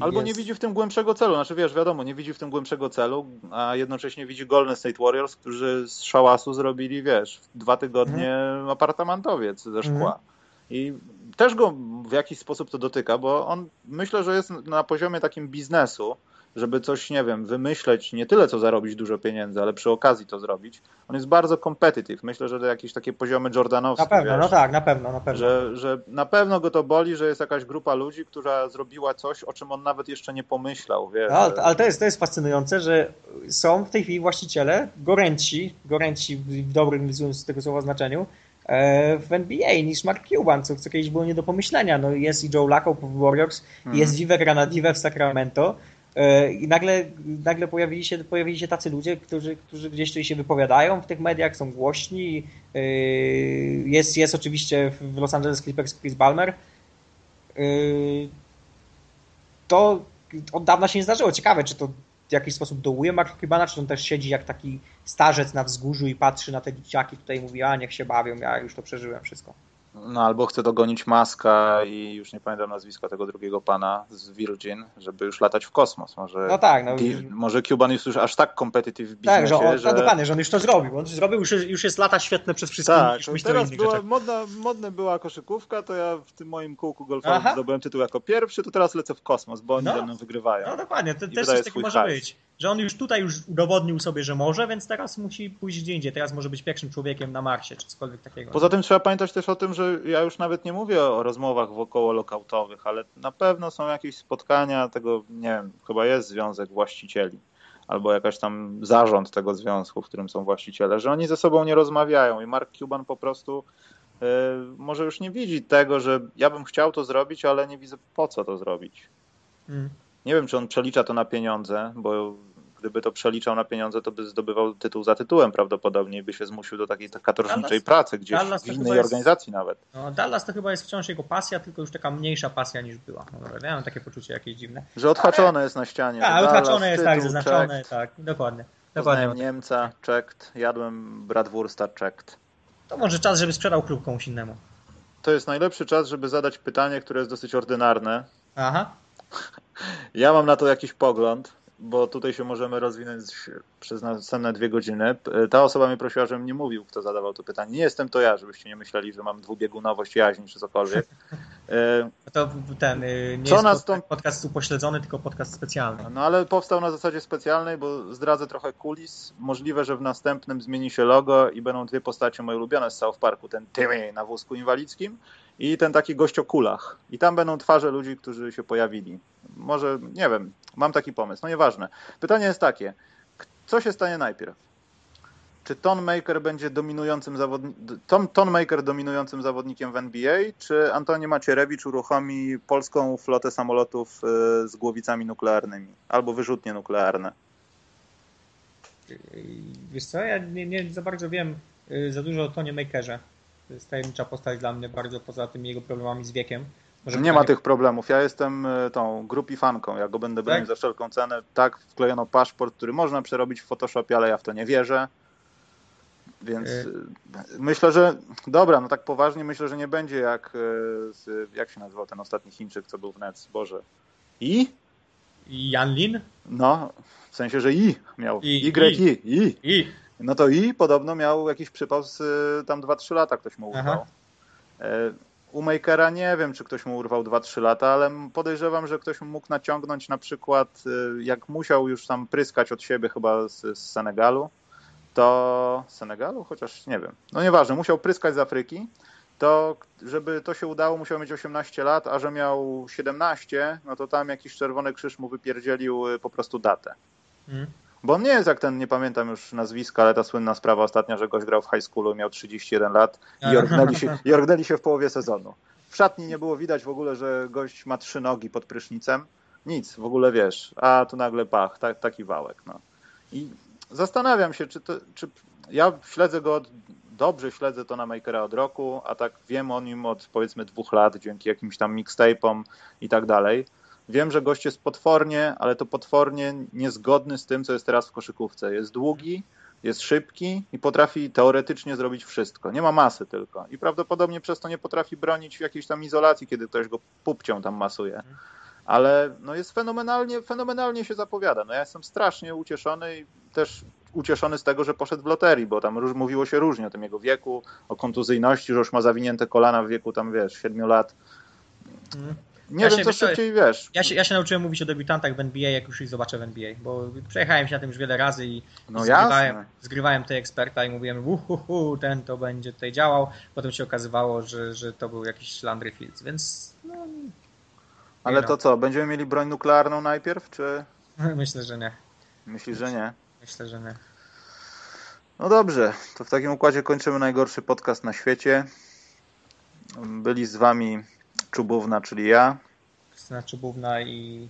Albo jest... nie widzi w tym głębszego celu. Znaczy wiesz, wiadomo, nie widzi w tym głębszego celu, a jednocześnie widzi Golden State Warriors, którzy z szałasu zrobili, wiesz, dwa tygodnie mhm. apartamentowiec ze szkła. Mhm. I też go w jakiś sposób to dotyka, bo on myślę, że jest na poziomie takim biznesu, żeby coś, nie wiem, wymyśleć, nie tyle co zarobić dużo pieniędzy, ale przy okazji to zrobić. On jest bardzo competitive. Myślę, że to jakieś takie poziomy Jordanowskie. Na pewno, wiesz, no tak, na pewno, na pewno. Że, że na pewno go to boli, że jest jakaś grupa ludzi, która zrobiła coś, o czym on nawet jeszcze nie pomyślał, wiesz. No, ale to jest, to jest fascynujące, że są w tej chwili właściciele goręci, goręci w dobrym z tego słowa znaczeniu, e, w NBA niż Mark Cuban, co, co kiedyś było nie do pomyślenia. No jest i Joe Lacob w Warriors, hmm. jest Vivek Ranadive w Sacramento, I nagle, nagle pojawili, się, pojawili się tacy ludzie, którzy, którzy gdzieś tutaj się wypowiadają w tych mediach, są głośni. E, jest, jest oczywiście w Los Angeles Clippers Chris Balmer. E, to od dawna się nie zdarzyło. Ciekawe, czy to w jakiś sposób dołuje Mark Cubana, czy on też siedzi jak taki starzec na wzgórzu i patrzy na te dzieciaki tutaj i mówi, a niech się bawią, ja już to przeżyłem wszystko. No albo chce dogonić Maska i już nie pamiętam nazwiska tego drugiego pana z Virgin, żeby już latać w kosmos. Może, no tak. No, może Cuban jest już aż tak competitive w biznesie, tak, że, on, że... dokładnie, że on już to zrobił. On zrobił, już, już jest lata świetne przez wszystkich. Tak, teraz była, modna, modna była koszykówka, to ja w tym moim kółku golfowym Aha. zdobyłem tytuł jako pierwszy, to teraz lecę w kosmos, bo oni no. ze mną wygrywają. No dokładnie, to też coś takiego może być. Że on już tutaj już udowodnił sobie, że może, więc teraz musi pójść gdzie indziej. Teraz może być pierwszym człowiekiem na Marsie, czy cokolwiek takiego. Poza tym trzeba pamiętać też o tym, że ja już nawet nie mówię o rozmowach wokoło lokautowych, ale na pewno są jakieś spotkania tego, nie wiem, chyba jest związek właścicieli albo jakaś tam zarząd tego związku, w którym są właściciele, że oni ze sobą nie rozmawiają i Mark Cuban po prostu yy, może już nie widzi tego, że ja bym chciał to zrobić, ale nie widzę po co to zrobić. Mm. Nie wiem, czy on przelicza to na pieniądze, bo gdyby to przeliczał na pieniądze, to by zdobywał tytuł za tytułem prawdopodobnie i by się zmusił do takiej katorżniczej pracy gdzieś Dallas w innej jest, organizacji nawet. No, Dallas to chyba jest wciąż jego pasja, tylko już taka mniejsza pasja niż była. No, ja mam takie poczucie jakieś dziwne. Że odhaczone jest na ścianie. Tak, odhaczone jest, tak, zaznaczone, tak, dokładnie. dokładnie. Niemca, checked, jadłem bratwursta, checked. To może czas, żeby sprzedał klub komuś innemu. To jest najlepszy czas, żeby zadać pytanie, które jest dosyć ordynarne. Aha. Ja mam na to jakiś pogląd bo tutaj się możemy rozwinąć przez następne dwie godziny. Ta osoba mnie prosiła, żebym nie mówił, kto zadawał to pytanie. Nie jestem to ja, żebyście nie myśleli, że mam dwubiegunowość jaźń czy cokolwiek. E, to ten y, nie Co jest nas to... podcast upośledzony, tylko podcast specjalny. No ale powstał na zasadzie specjalnej, bo zdradzę trochę kulis. Możliwe, że w następnym zmieni się logo i będą dwie postacie moje ulubione z South Parku. Ten Timmy na wózku inwalidzkim i ten taki gość o kulach. I tam będą twarze ludzi, którzy się pojawili. Może, nie wiem, mam taki pomysł, no nieważne. Pytanie jest takie, co się stanie najpierw? Czy Tonmaker będzie dominującym zawodnikiem, Ton, Tonmaker dominującym zawodnikiem w NBA, czy Antoni Macierewicz uruchomi polską flotę samolotów y, z głowicami nuklearnymi albo wyrzutnie nuklearne? Wiesz co, ja nie, nie za bardzo wiem y, za dużo o Tonie Makerze. To jest tajemnicza postać dla mnie bardzo, poza tymi jego problemami z wiekiem. Może nie ma tych problemów. Ja jestem y, tą grupifanką. Ja go będę bronił Tak? za wszelką cenę. Tak, wklejono paszport, który można przerobić w Photoshopie, ale ja w to nie wierzę. Więc Y- y, myślę, że dobra, no tak poważnie myślę, że nie będzie jak jak się nazywał ten ostatni Chińczyk, co był w Nets, Boże. I? I Jan Lin? No, w sensie, że I miał. I- Y, I, I. I. No to I podobno miał jakiś przypał z y, tam 2-3 lata ktoś mu urwał. Aha. E, U Makera nie wiem, czy ktoś mu urwał 2-3 lata, ale podejrzewam, że ktoś mu mógł naciągnąć na przykład, y, jak musiał już tam pryskać od siebie chyba z, z Senegalu, to z Senegalu? Chociaż nie wiem. No nieważne, musiał pryskać z Afryki, to żeby to się udało, musiał mieć 18 lat, a że miał 17, no to tam jakiś czerwony krzyż mu wypierdzielił y, po prostu datę. Mm. Bo on nie jest jak ten, nie pamiętam już nazwiska, ale ta słynna sprawa ostatnia, że gość grał w high schoolu, miał 31 lat i orgnęli się, i orgnęli się w połowie sezonu. W szatni nie było widać w ogóle, że gość ma trzy nogi pod prysznicem. Nic, w ogóle wiesz. A tu nagle pach, ta, taki wałek. No. I zastanawiam się, czy, to, czy ja śledzę go od, dobrze śledzę to na Makera od roku, a tak wiem o nim od powiedzmy dwóch lat, dzięki jakimś tam mixtape'om i tak dalej. Wiem, że gość jest potwornie, ale to potwornie niezgodny z tym, co jest teraz w koszykówce. Jest długi, jest szybki i potrafi teoretycznie zrobić wszystko. Nie ma masy tylko. I prawdopodobnie przez to nie potrafi bronić w jakiejś tam izolacji, kiedy ktoś go pupcią tam masuje. Ale no jest fenomenalnie, fenomenalnie się zapowiada. No ja jestem strasznie ucieszony i też ucieszony z tego, że poszedł w loterii, bo tam mówiło się różnie o tym jego wieku, o kontuzyjności, że już ma zawinięte kolana w wieku tam, wiesz, 7 lat. Nie Ja wiem, co szybciej, wiesz. Ja się, ja się nauczyłem mówić o debiutantach w NBA, jak już ich zobaczę w NBA, bo przejechałem się na tym już wiele razy i No zgrywałem, jasne. zgrywałem tej eksperta i mówiłem, uhuhu, ten to będzie tutaj działał. Potem się okazywało, że, że to był jakiś Landry Fields, więc no, Ale no. to co, będziemy mieli broń nuklearną najpierw, czy myślę, że nie. myślisz, że nie? Myślę, że nie. No dobrze, to w takim układzie kończymy najgorszy podcast na świecie. Byli z wami Czubówna, czyli ja. Krystyna Czubówna i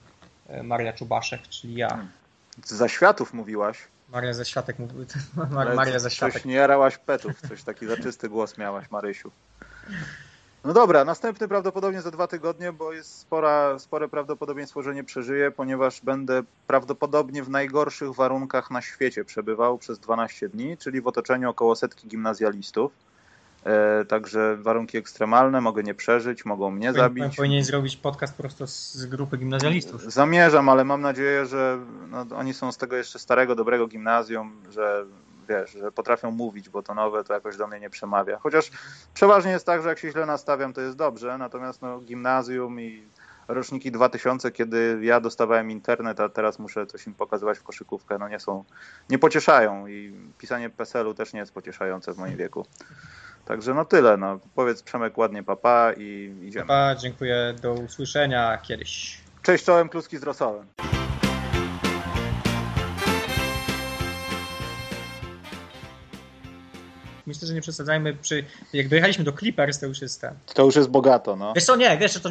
e, Maria Czubaszek, czyli ja. Z zaświatów mówiłaś. Maria ze Światek mówi, ale Maria ze Światek. Coś nie jarałaś petów, coś taki zaczysty głos miałaś, Marysiu. No dobra, następny prawdopodobnie za dwa tygodnie, bo jest spora, spore prawdopodobieństwo, że nie przeżyję, ponieważ będę prawdopodobnie w najgorszych warunkach na świecie przebywał przez 12 dni, czyli w otoczeniu około setki gimnazjalistów. E, także warunki ekstremalne, mogę nie przeżyć, mogą mnie zabić. Powinien zrobić podcast prosto z z grupy gimnazjalistów. Zamierzam, ale mam nadzieję, że no, oni są z tego jeszcze starego, dobrego gimnazjum, że wiesz, że potrafią mówić, bo to nowe to jakoś do mnie nie przemawia. Chociaż przeważnie jest tak, że jak się źle nastawiam, to jest dobrze, natomiast no, gimnazjum i roczniki 2000, kiedy ja dostawałem internet, a teraz muszę coś im pokazywać w koszykówkę, no nie są, nie pocieszają i pisanie PESEL-u też nie jest pocieszające w moim wieku. Także no tyle, no. Powiedz Przemek ładnie papa i idziemy. Pa, dziękuję, do usłyszenia kiedyś. Cześć czołem, kluski z rosołem. Myślę, że nie przesadzajmy przy... Jak dojechaliśmy do Clippers, to już jest ten. To już jest bogato, no. Wiesz co, nie, wiesz, to